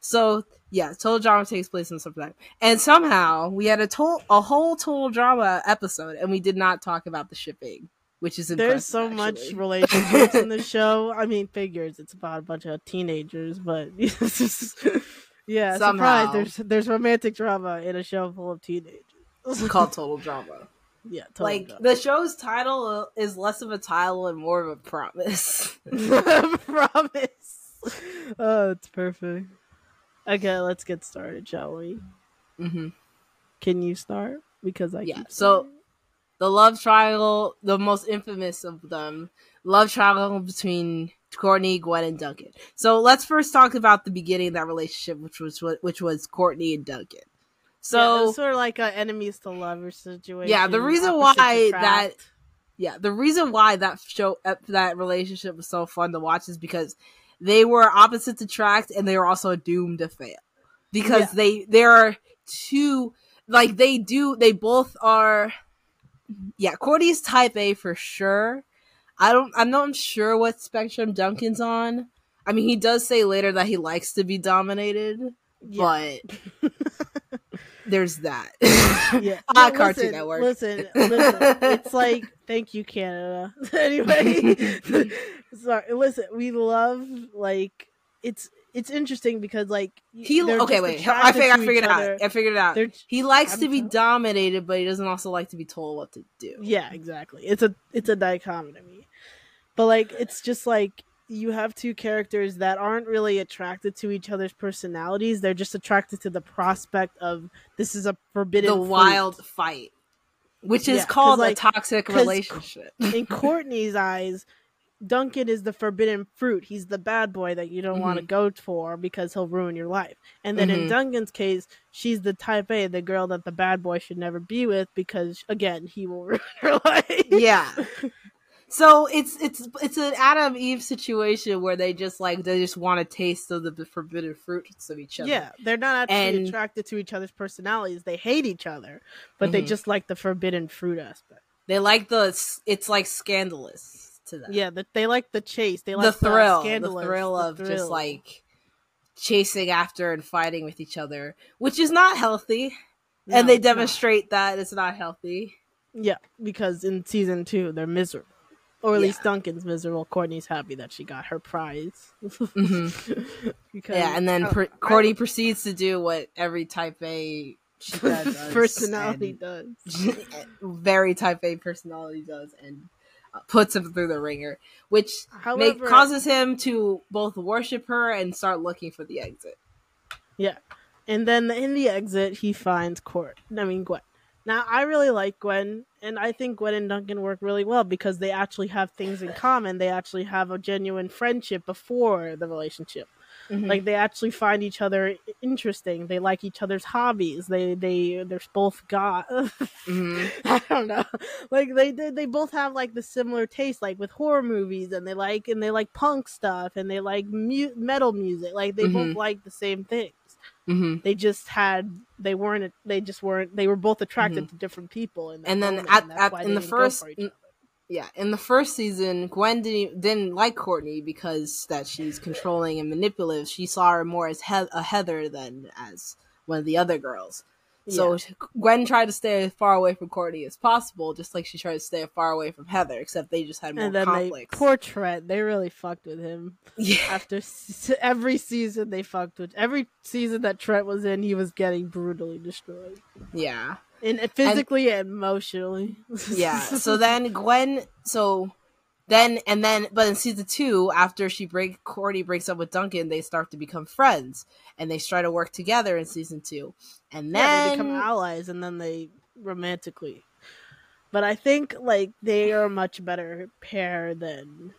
Speaker 1: So yeah, total drama takes place in some time. and somehow we had a total a whole total drama episode, and we did not talk about the shipping, which is
Speaker 2: There's so
Speaker 1: impressive,
Speaker 2: much
Speaker 1: actually.
Speaker 2: relationships in the show. I mean, figures it's about a bunch of teenagers, but [laughs] yeah,
Speaker 1: Somehow.
Speaker 2: surprise. There's there's romantic drama in a show full of teenagers.
Speaker 1: It's called total drama. [laughs]
Speaker 2: yeah, total
Speaker 1: like
Speaker 2: drama.
Speaker 1: the show's title is less of a title and more of a promise. [laughs]
Speaker 2: promise. Oh, it's perfect. Okay, let's get started, shall we?
Speaker 1: hmm
Speaker 2: Can you start? Because I
Speaker 1: Yeah, so- The love triangle, the most infamous of them, love triangle between Courtney, Gwen, and Duncan. So let's first talk about the beginning of that relationship, which was which was Courtney and Duncan. So
Speaker 2: was sort of like a enemies to lovers situation.
Speaker 1: Yeah, the reason why that- yeah, the reason why that show that relationship was so fun to watch is because they were opposites attract and they were also doomed to fail because
Speaker 2: Yeah.
Speaker 1: they there are two like they do they both are yeah Courtney's type A for sure. I don't I'm not sure what spectrum Duncan's on. I mean he does say later that he likes to be dominated,
Speaker 2: yeah.
Speaker 1: but [laughs] there's that. [laughs] [laughs]
Speaker 2: yeah.
Speaker 1: Ah, Cartoon
Speaker 2: listen,
Speaker 1: Network.
Speaker 2: Listen, listen. It's like [laughs] thank you, Canada. anyway, sorry. Listen, we love like it's it's interesting because like
Speaker 1: He okay, wait. I figured, I figured it out. I figured it out.
Speaker 2: They're
Speaker 1: He likes
Speaker 2: I'm
Speaker 1: to be dominated, but he doesn't also like to be told what to do.
Speaker 2: Yeah, exactly. It's a it's a dichotomy. But like it's just like you have two characters that aren't really attracted to each other's personalities. They're just attracted to the prospect of this is a forbidden
Speaker 1: The
Speaker 2: fruit.
Speaker 1: wild fight, which is
Speaker 2: Yeah,
Speaker 1: called
Speaker 2: like-
Speaker 1: a toxic relationship.
Speaker 2: in [laughs] Courtney's eyes, Duncan is the forbidden fruit. He's the bad boy that you don't want to go for because he'll ruin your life. And then in
Speaker 1: Mhm.
Speaker 2: Duncan's case, she's the type A, the girl that the bad boy should never be with because again, he will [laughs] ruin her life.
Speaker 1: yeah. [laughs] So it's it's it's an Adam Eve situation where they just like they just want a taste of the forbidden fruits of each other.
Speaker 2: Yeah, they're not actually
Speaker 1: And-
Speaker 2: attracted to each other's personalities. They hate each other, but they
Speaker 1: Mhm.
Speaker 2: just like the forbidden fruit aspect.
Speaker 1: They like the it's like scandalous to them.
Speaker 2: Yeah, that they like the chase. They like
Speaker 1: the thrill, the
Speaker 2: scandalous,
Speaker 1: thrill
Speaker 2: the
Speaker 1: of just like chasing after and fighting with each other, which is not healthy.
Speaker 2: No,
Speaker 1: and they
Speaker 2: it's not.
Speaker 1: demonstrate that it's not healthy.
Speaker 2: Yeah, because in season two they're miserable, or at
Speaker 1: Yeah.
Speaker 2: least Duncan's miserable. Courtney's happy that she got her prize. [laughs] because
Speaker 1: Yeah, and then
Speaker 2: I-
Speaker 1: pr-
Speaker 2: I-
Speaker 1: Courtney proceeds to do what every type A [laughs] does,
Speaker 2: personality does. [laughs]
Speaker 1: very type A personality does, and uh, puts him through the ringer, which make, causes him to both worship her and start looking for the exit.
Speaker 2: Yeah. And then in the exit, he finds Court. I mean, Gwen. Now, I really like Gwen, and I think Gwen and Duncan work really well because they actually have things in common. They actually have a genuine friendship before the relationship. Like they actually find each other interesting. They like each other's hobbies. They they they're both got. [laughs]
Speaker 1: Mhm.
Speaker 2: I don't know. Like they, they they both have like the similar taste, like with horror movies, and they like and they like punk stuff, and they like mu- metal music. Like they both
Speaker 1: Mhm.
Speaker 2: like the same things
Speaker 1: hmm
Speaker 2: they just had they weren't they just weren't they were both attracted to different people in
Speaker 1: Mm-hmm. And then
Speaker 2: moment,
Speaker 1: at- at- in the first-
Speaker 2: for each
Speaker 1: in-
Speaker 2: other.
Speaker 1: Yeah, in the first season, Gwen didn't didn't like Courtney because that she's controlling and manipulative. She saw her more as he- a Heather than as one of the other girls. So Gwen tried to stay as far away from Courtney as possible, just like she tried to stay far away from Heather. Except they just had more
Speaker 2: and then they
Speaker 1: conflicts.
Speaker 2: poor Trent they really fucked with him
Speaker 1: yeah, [laughs]
Speaker 2: after s- every season they fucked with every season that Trent was in he was getting brutally destroyed
Speaker 1: yeah.
Speaker 2: and physically and, emotionally
Speaker 1: yeah so [laughs] then gwen so then and then but in season two after she break Courtney breaks up with duncan they start to become friends. And they try to work together in season two. And
Speaker 2: yeah,
Speaker 1: then
Speaker 2: they become allies and then they romantically. But i think like they are a much better pair than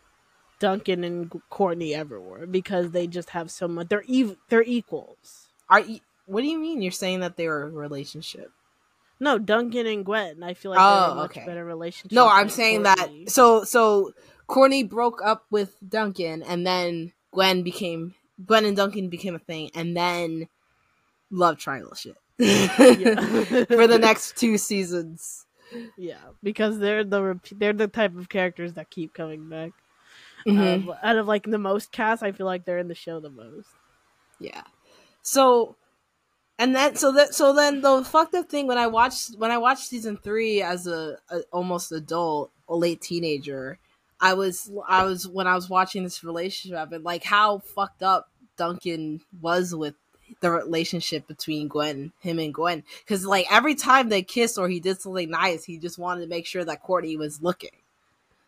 Speaker 2: duncan and courtney ever were because they just have so much they're ev- they're equals.
Speaker 1: Are you, what do you mean you're saying that they were a relationship
Speaker 2: no duncan and gwen i feel like
Speaker 1: Oh,
Speaker 2: they're a much
Speaker 1: okay.
Speaker 2: better relationship
Speaker 1: no i'm saying
Speaker 2: Courtney.
Speaker 1: that so so Courtney broke up with duncan and then gwen became gwen and duncan became a thing and then love triangle shit [laughs] for the next two seasons
Speaker 2: Yeah, because they're the they're the type of characters that keep coming back.
Speaker 1: Mhm.
Speaker 2: Um, out of like the most cast, I feel like they're in the show the most.
Speaker 1: Yeah. So and then so that so then the fucked up thing when I watched when I watched season three as a, a almost adult, a late teenager, I was I was when I was watching this relationship and like how fucked up Duncan was with the relationship between Gwen, him and Gwen. Cause like every time they kissed or he did something nice, he just wanted to make sure that Courtney was looking.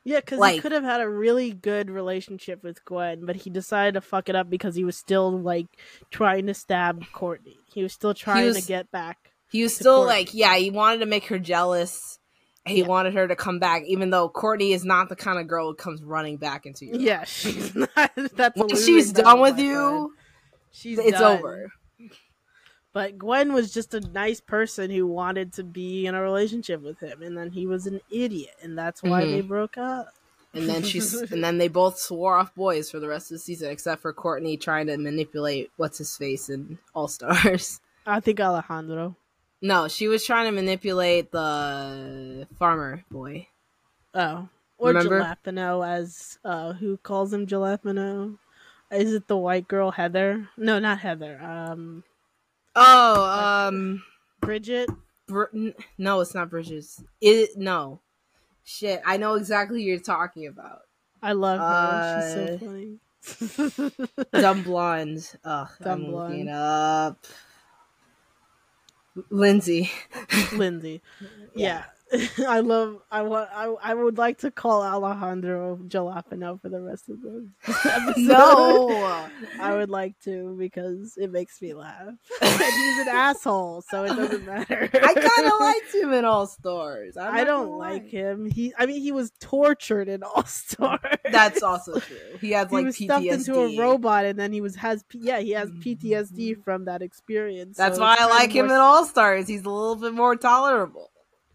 Speaker 2: Yeah, because he could have had a really good relationship with Gwen, but he decided to fuck it up because he was still like trying to stab Courtney. He was still trying
Speaker 1: was-
Speaker 2: to get back.
Speaker 1: He was still like, yeah, he wanted to make her jealous. He
Speaker 2: Yeah.
Speaker 1: wanted her to come back, even though Courtney is not the kind of girl who comes running back into you.
Speaker 2: Yeah, she's [laughs] not. That's losing [laughs]
Speaker 1: she's done with you,
Speaker 2: She's
Speaker 1: it's
Speaker 2: done.
Speaker 1: over.
Speaker 2: But Gwen was just a nice person who wanted to be in a relationship with him, and then he was an idiot, and that's why
Speaker 1: Mhm.
Speaker 2: they broke up.
Speaker 1: And then she's and then they both swore off boys for the rest of the season, except for Courtney trying to manipulate what's his face in All Stars. [laughs]
Speaker 2: I think Alejandro.
Speaker 1: No, she was trying to manipulate the farmer boy.
Speaker 2: Oh, or
Speaker 1: Remember?
Speaker 2: Jalapeno, as uh, who calls him Jalapeno? Is it the white girl Heather? No, not Heather. Um,
Speaker 1: Oh, um,
Speaker 2: Bridgette.
Speaker 1: Br- no, it's not Bridges. It no, shit. I know exactly who you're talking about.
Speaker 2: I love her.
Speaker 1: Uh,
Speaker 2: She's so funny. [laughs]
Speaker 1: Dumb blonde. Ugh,
Speaker 2: Dumb
Speaker 1: I'm
Speaker 2: blonde.
Speaker 1: up. Lindsay. [laughs]
Speaker 2: Lindsay. Yeah. [laughs] I love. I want. I. I would like to call Alejandro Jalapeno for the rest of the [laughs] episode.
Speaker 1: no.
Speaker 2: I would like to because it makes me laugh. [laughs] and he's an asshole, so it doesn't matter.
Speaker 1: I kind of liked him in All Stars. I'm
Speaker 2: I don't like
Speaker 1: lie.
Speaker 2: him. He. I mean, he was tortured in All Stars.
Speaker 1: That's also true. He has
Speaker 2: he was
Speaker 1: PTSD.
Speaker 2: stuffed into a robot, and then he was has. Yeah, he has mm-hmm. PTSD from that experience. so
Speaker 1: That's why I like him
Speaker 2: more
Speaker 1: in All Stars. He's a little bit more tolerable.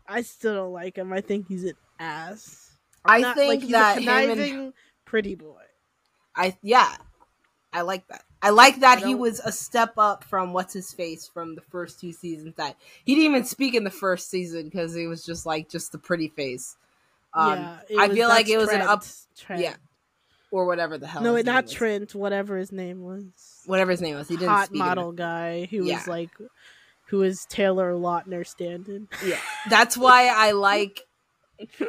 Speaker 2: I still don't like him. I think he's an ass.
Speaker 1: I
Speaker 2: Not-
Speaker 1: think
Speaker 2: like, he's
Speaker 1: that
Speaker 2: a
Speaker 1: him and
Speaker 2: pretty boy.
Speaker 1: I yeah, I like that. I like that
Speaker 2: I
Speaker 1: he was a step up from what's his face from the first two seasons. That he didn't even speak in the first season because he was just like just the pretty face. Um,
Speaker 2: yeah,
Speaker 1: I
Speaker 2: was-
Speaker 1: feel like it was an
Speaker 2: Trent.
Speaker 1: up,
Speaker 2: Trent.
Speaker 1: yeah, or whatever the hell.
Speaker 2: No, not
Speaker 1: was.
Speaker 2: Trent. Whatever his name was.
Speaker 1: Whatever his name was, he didn't
Speaker 2: Hot model guy who
Speaker 1: Yeah.
Speaker 2: was like, who was Taylor Lautner stand-in.
Speaker 1: Yeah, that's why I like. [laughs]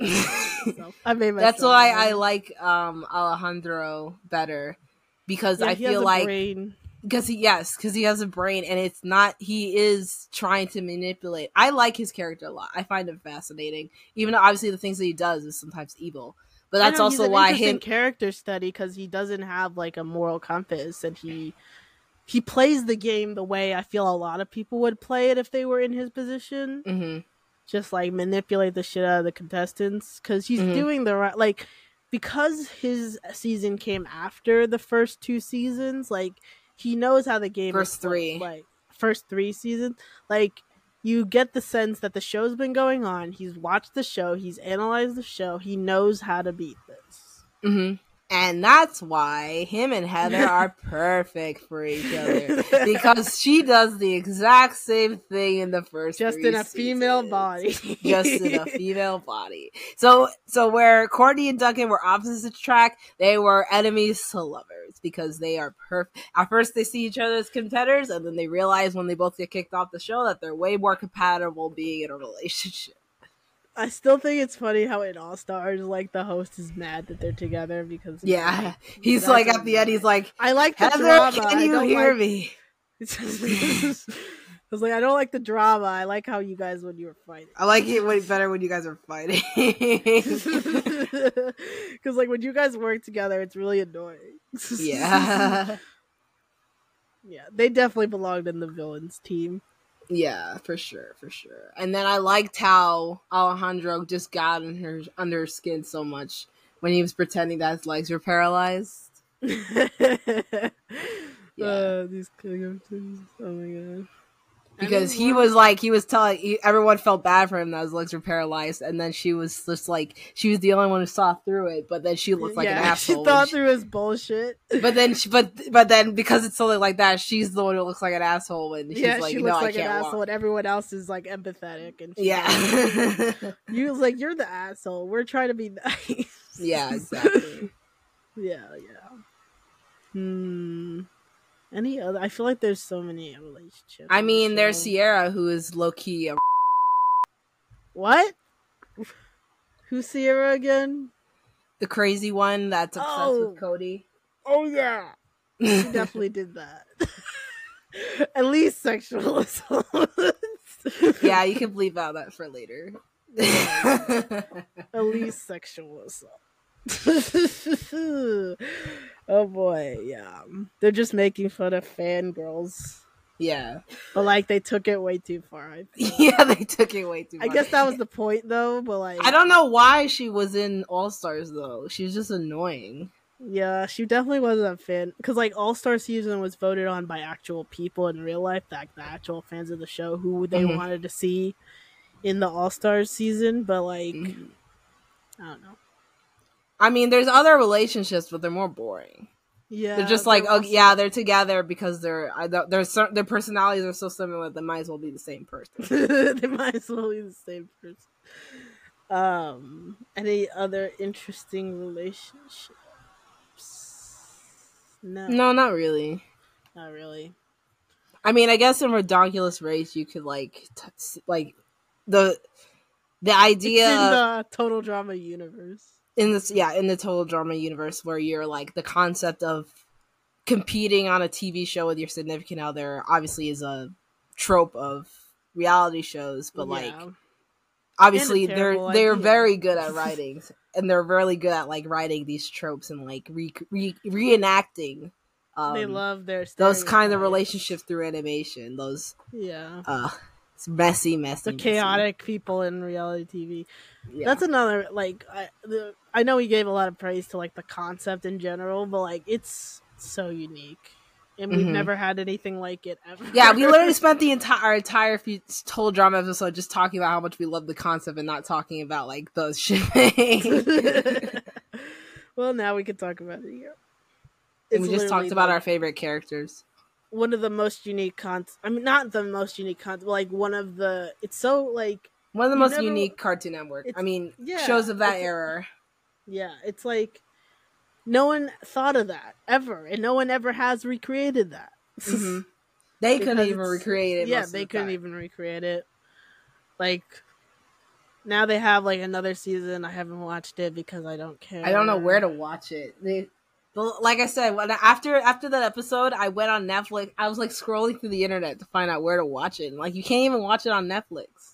Speaker 2: I made
Speaker 1: that's why. I like um Alejandro better because
Speaker 2: Yeah,
Speaker 1: I feel like because he yes because he has a brain and it's not he is trying to manipulate i like his character a lot i find him fascinating even though obviously the things that he does is sometimes evil but that's
Speaker 2: know,
Speaker 1: also why him
Speaker 2: character study because he doesn't have like a moral compass and he he plays the game the way I feel a lot of people would play it if they were in his position.
Speaker 1: Mhm.
Speaker 2: Just like manipulate the shit out of the contestants because he's
Speaker 1: Mhm.
Speaker 2: doing the right like because his season came after the first two seasons. Like he knows how the game
Speaker 1: First three.
Speaker 2: like first three seasons. Like you get the sense that the show's been going on. He's watched the show. He's analyzed the show. He knows how to beat this.
Speaker 1: Mhm. And that's why him and heather are [laughs] perfect for each other [laughs] because she does the exact same thing in the first
Speaker 2: Just in a female body. [laughs]
Speaker 1: just in a female body. So so where Courtney and Duncan were opposites track, they were enemies to lovers because they are perfect. At first they see each other as competitors, and then they realize when they both get kicked off the show that they're way more compatible being in a relationship.
Speaker 2: I still think it's funny how in All Stars, like the host is mad that they're together because
Speaker 1: Yeah. He's like at the end, he's like,
Speaker 2: I like the
Speaker 1: Heather,
Speaker 2: drama.
Speaker 1: can you hear
Speaker 2: like-
Speaker 1: me? [laughs]
Speaker 2: I was like, I don't like the drama. I like how you guys when you were fighting.
Speaker 1: I like it way better when you guys are fighting. [laughs]
Speaker 2: Because like when you guys work together, it's really annoying.
Speaker 1: yeah. [laughs]
Speaker 2: yeah. They definitely belonged in the villains team.
Speaker 1: Yeah, for sure, for sure. And then I liked how Alejandro just got in her under her skin so much when he was pretending that his legs were paralyzed. [laughs]
Speaker 2: yeah. Uh, these. Oh my god.
Speaker 1: Because
Speaker 2: mean,
Speaker 1: he was like he was telling he, everyone felt bad for him that his legs were paralyzed, and then she was just like she was the only one who saw through it, but then she looked like an [laughs] asshole.
Speaker 2: She thought
Speaker 1: she-
Speaker 2: through his bullshit.
Speaker 1: but then she, but but then because it's something like that, she's the one who looks like an asshole and she's
Speaker 2: yeah,
Speaker 1: like,
Speaker 2: she
Speaker 1: no,
Speaker 2: looks
Speaker 1: I
Speaker 2: like an
Speaker 1: can't
Speaker 2: asshole,
Speaker 1: walk.
Speaker 2: and everyone else is like empathetic. And she's
Speaker 1: Yeah, [laughs]
Speaker 2: you was like, you're the asshole. We're trying to be nice.
Speaker 1: yeah, [laughs] exactly.
Speaker 2: yeah, yeah. Hmm. Any other? I feel like there's so many relationships.
Speaker 1: I mean, there's. Sierra who is low key. A-
Speaker 2: what? Who's Sierra again?
Speaker 1: the crazy one that's obsessed
Speaker 2: Oh.
Speaker 1: with Cody.
Speaker 2: Oh yeah, she [laughs] definitely did that. [laughs] At least sexual [laughs] assault.
Speaker 1: yeah, you can bleep out that for later.
Speaker 2: At least sexual assault. [laughs] oh boy, yeah. They're just making fun of fangirls.
Speaker 1: yeah,
Speaker 2: But like they took it way too far. I, [laughs]
Speaker 1: yeah, they took it way too.
Speaker 2: I guess that was the [laughs] point though, but like
Speaker 1: I don't know why she was in All Stars though. She was just annoying.
Speaker 2: Yeah, she definitely wasn't a fan because like All Star season was voted on by actual people in real life, like the actual fans of the show who they
Speaker 1: Mhm.
Speaker 2: wanted to see in the All Stars season. But like,
Speaker 1: Mhm.
Speaker 2: I don't know.
Speaker 1: I mean, there's other relationships, but they're more boring.
Speaker 2: Yeah,
Speaker 1: they're just like, oh yeah, they're together because they're I they're their personalities are so similar. They might as well be the same person. [laughs]
Speaker 2: they might as well be the same person. Um, any other interesting relationships? No,
Speaker 1: no, not really.
Speaker 2: not really.
Speaker 1: I mean, I guess in Ridonculous Race, you could like t- like the the idea
Speaker 2: in
Speaker 1: of-
Speaker 2: the total drama universe.
Speaker 1: In this yeah in the total drama universe where you're like the concept of competing on a tv show with your significant other obviously is a trope of reality shows but like obviously they're
Speaker 2: terrible
Speaker 1: they're very good at [laughs] writing and they're really good at like writing these tropes and like re- re- reenacting um,
Speaker 2: they love their
Speaker 1: those kind of relationships through animation those
Speaker 2: Yeah.
Speaker 1: uh it's messy messy
Speaker 2: the
Speaker 1: messy.
Speaker 2: chaotic people in reality TV.
Speaker 1: yeah.
Speaker 2: That's another like I the, I know we gave a lot of praise to like the concept in general, but like it's so unique, and we've
Speaker 1: Mhm.
Speaker 2: never had anything like it ever.
Speaker 1: Yeah, we literally [laughs] spent the entire our entire few, total drama episode just talking about how much we love the concept and not talking about like the [laughs] shipping. [laughs]
Speaker 2: well, now we can talk about it here.
Speaker 1: and we just talked about
Speaker 2: like,
Speaker 1: our favorite characters.
Speaker 2: one of the most unique con. I mean, not the most unique con, but like one of the. It's so like
Speaker 1: One of the most
Speaker 2: never-
Speaker 1: unique Cartoon Network. I mean,
Speaker 2: yeah,
Speaker 1: shows of that era.
Speaker 2: Yeah, it's like no one thought of that ever, and no one ever has recreated that.
Speaker 1: Mhm. [laughs] They couldn't even recreate it.
Speaker 2: yeah they
Speaker 1: the
Speaker 2: couldn't
Speaker 1: time.
Speaker 2: even recreate it like now they have like another season i haven't watched it because i don't care
Speaker 1: I don't know where to watch it. They, like I said, when after after that episode, I went on Netflix. I was like scrolling through the internet to find out where to watch it. And, like you can't even watch it on Netflix.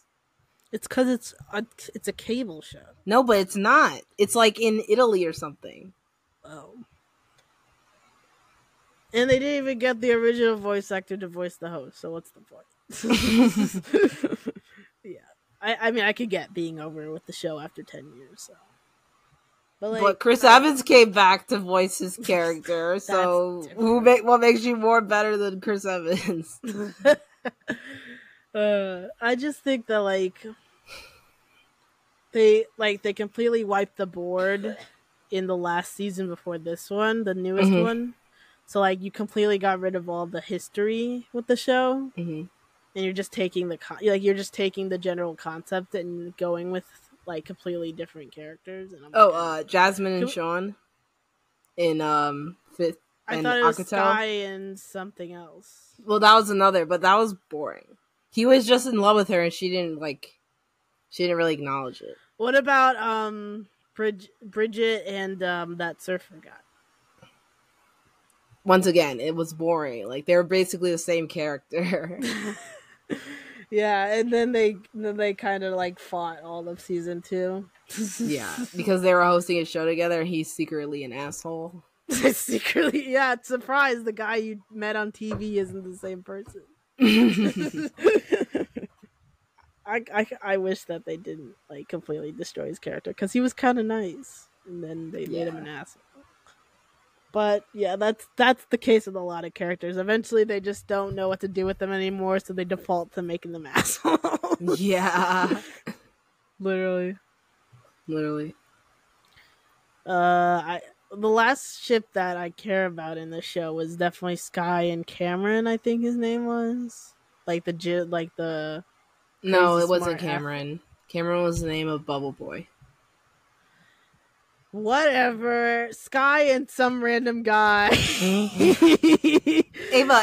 Speaker 2: It's because it's a, it's a cable show
Speaker 1: No, but it's not. It's like in Italy or something.
Speaker 2: oh and they didn't even get the original voice actor to voice the host so what's the point [laughs] [laughs] yeah I, I mean i could get being over with the show after 10 years so but like
Speaker 1: but Chris
Speaker 2: I-
Speaker 1: Evans came back to voice his character. [laughs] so
Speaker 2: different.
Speaker 1: who make what makes you more better than Chris Evans?
Speaker 2: Uh, I just think that like they like they completely wiped the board in the last season before this one, the newest
Speaker 1: Mhm.
Speaker 2: one. So like you completely got rid of all the history with the show,
Speaker 1: hmm
Speaker 2: and you're just taking the con- like you're just taking the general concept and going with like completely different characters. And I'm
Speaker 1: Oh,
Speaker 2: like,
Speaker 1: uh, Jasmine and
Speaker 2: Can-
Speaker 1: Shawn in um fifth.
Speaker 2: I
Speaker 1: and
Speaker 2: thought it was
Speaker 1: Akato?
Speaker 2: Sky and something else.
Speaker 1: Well, that was another, but that was boring. He was just in love with her, and she didn't like. She didn't really acknowledge it.
Speaker 2: What about um Brid- Bridgette and um that surfer guy?
Speaker 1: Once again, it was boring. Like they were basically the same character. [laughs]
Speaker 2: yeah, and then they then they kind of like fought all of season two. [laughs]
Speaker 1: yeah, because they were hosting a show together, and he's secretly an asshole. [laughs]
Speaker 2: secretly, yeah. Surprise! The guy you met on TV isn't the same person. I, I I wish that they didn't like completely destroy his character because he was kind of nice, and then they made him an asshole. But yeah, that's that's the case with a lot of characters. Eventually, they just don't know what to do with them anymore, so they default to making them [laughs] assholes.
Speaker 1: Yeah,
Speaker 2: Literally.
Speaker 1: literally.
Speaker 2: Uh, I the last ship that I care about in the show was definitely Sky and Cameron. I think his name was like the like the
Speaker 1: No, it wasn't Cameron. Cameron was the name of Bubble Boy.
Speaker 2: Whatever Sky and some random guy.
Speaker 1: Ava,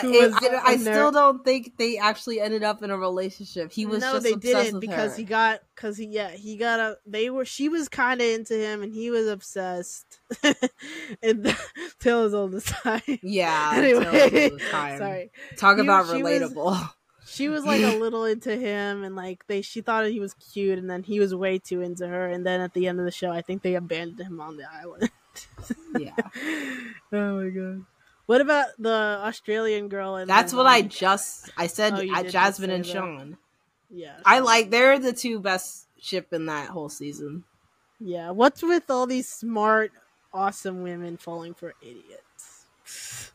Speaker 1: it- I, I still don't think they actually ended up in a relationship. He was
Speaker 2: no, they didn't because
Speaker 1: her.
Speaker 2: he got because he yeah he got a they were she was kind of into him and he was obsessed. [laughs] and [laughs] the tale is all the time.
Speaker 1: Yeah.
Speaker 2: anyway, sorry.
Speaker 1: Talk
Speaker 2: He-
Speaker 1: about
Speaker 2: she was-
Speaker 1: relatable. [laughs]
Speaker 2: She was like a little into him and like they she thought he was cute and then he was way too into her and then at the end of the show I think they abandoned him on the island. [laughs]
Speaker 1: yeah.
Speaker 2: oh my god. What about the Australian girl and
Speaker 1: That's what I just I said
Speaker 2: Oh,
Speaker 1: uh, Jasmine and
Speaker 2: that.
Speaker 1: Shawn.
Speaker 2: Yeah.
Speaker 1: I like they're the two best ship in that whole season.
Speaker 2: Yeah, what's with all these smart, awesome women falling for idiots?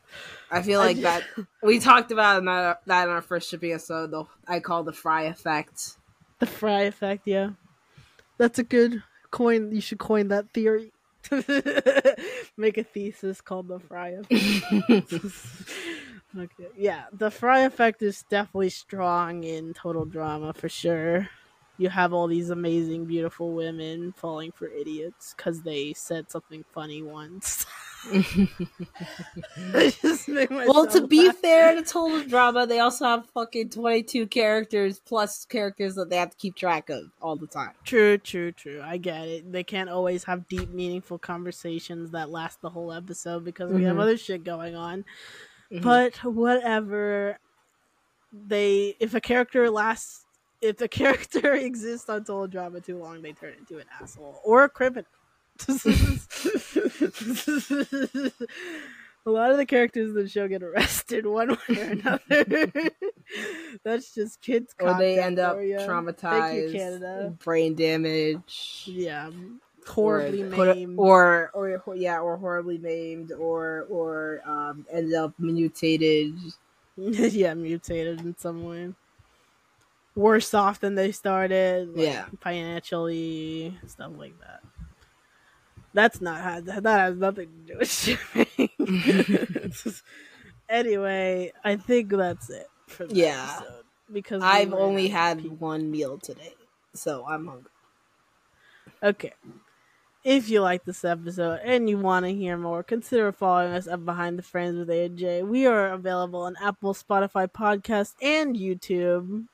Speaker 1: I feel like that we talked about in that, that in our first shipping episode. Though I call the Fry effect.
Speaker 2: The Fry effect, yeah. That's a good coin. You should coin that theory. [laughs] Make a thesis called the Fry effect. [laughs] okay, yeah, the Fry effect is definitely strong in total drama for sure. You have all these amazing, beautiful women falling for idiots because they said something funny once. [laughs] I just make
Speaker 1: well, to be
Speaker 2: laugh.
Speaker 1: fair to total drama, they also have fucking twenty two characters plus characters that they have to keep track of all the time.
Speaker 2: True, true, true. I get it. They can't always have deep, meaningful conversations that last the whole episode because we have
Speaker 1: Mhm.
Speaker 2: other shit going on.
Speaker 1: Mhm.
Speaker 2: But whatever. They, if a character lasts, if a [laughs] character exists on Total Drama too long, they turn into an asshole or a criminal. [laughs] a lot of the characters in the show get arrested one way or another. [laughs] That's just kids.
Speaker 1: or they end up traumatized,
Speaker 2: Canada.
Speaker 1: brain damage,
Speaker 2: Yeah, horribly
Speaker 1: or,
Speaker 2: maimed.
Speaker 1: or or yeah, or horribly maimed, or or um, end up mutated. [laughs]
Speaker 2: yeah, mutated in some way. Worse off than they started. like,
Speaker 1: Yeah.
Speaker 2: financially stuff like that. That's not how that has nothing to do with [laughs] shipping. [laughs] anyway, I think that's it for the
Speaker 1: Yeah.
Speaker 2: episode because
Speaker 1: I've only had
Speaker 2: people.
Speaker 1: one meal today, so I'm hungry.
Speaker 2: Okay. If you like this episode and you want to hear more, consider following us at Behind the Frames with AJ. We are available on Apple, Spotify, Podcast, and YouTube.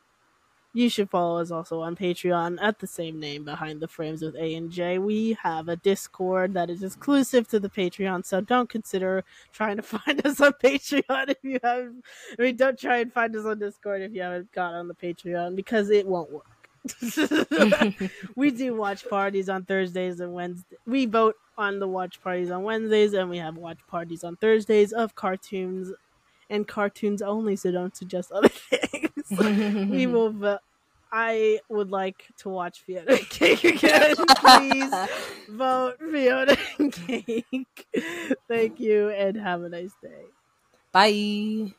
Speaker 2: You should follow us also on Patreon at the same name, Behind the Frames with A and J. We have a Discord that is exclusive to the Patreon, so don't consider trying to [laughs] find us on Patreon if you have. I mean, don't try and find us on Discord if you haven't got on the Patreon because it won't work. [laughs] we do watch parties on Thursdays and Wednesdays. We vote on the watch parties on Wednesdays, and we have watch parties on Thursdays of cartoons and cartoons only. So don't suggest other [laughs] things. we will. Vo- I would like to watch Fionna Cake again. [laughs] Please vote Fionna Cake. Thank you, and have a nice day.
Speaker 1: Bye.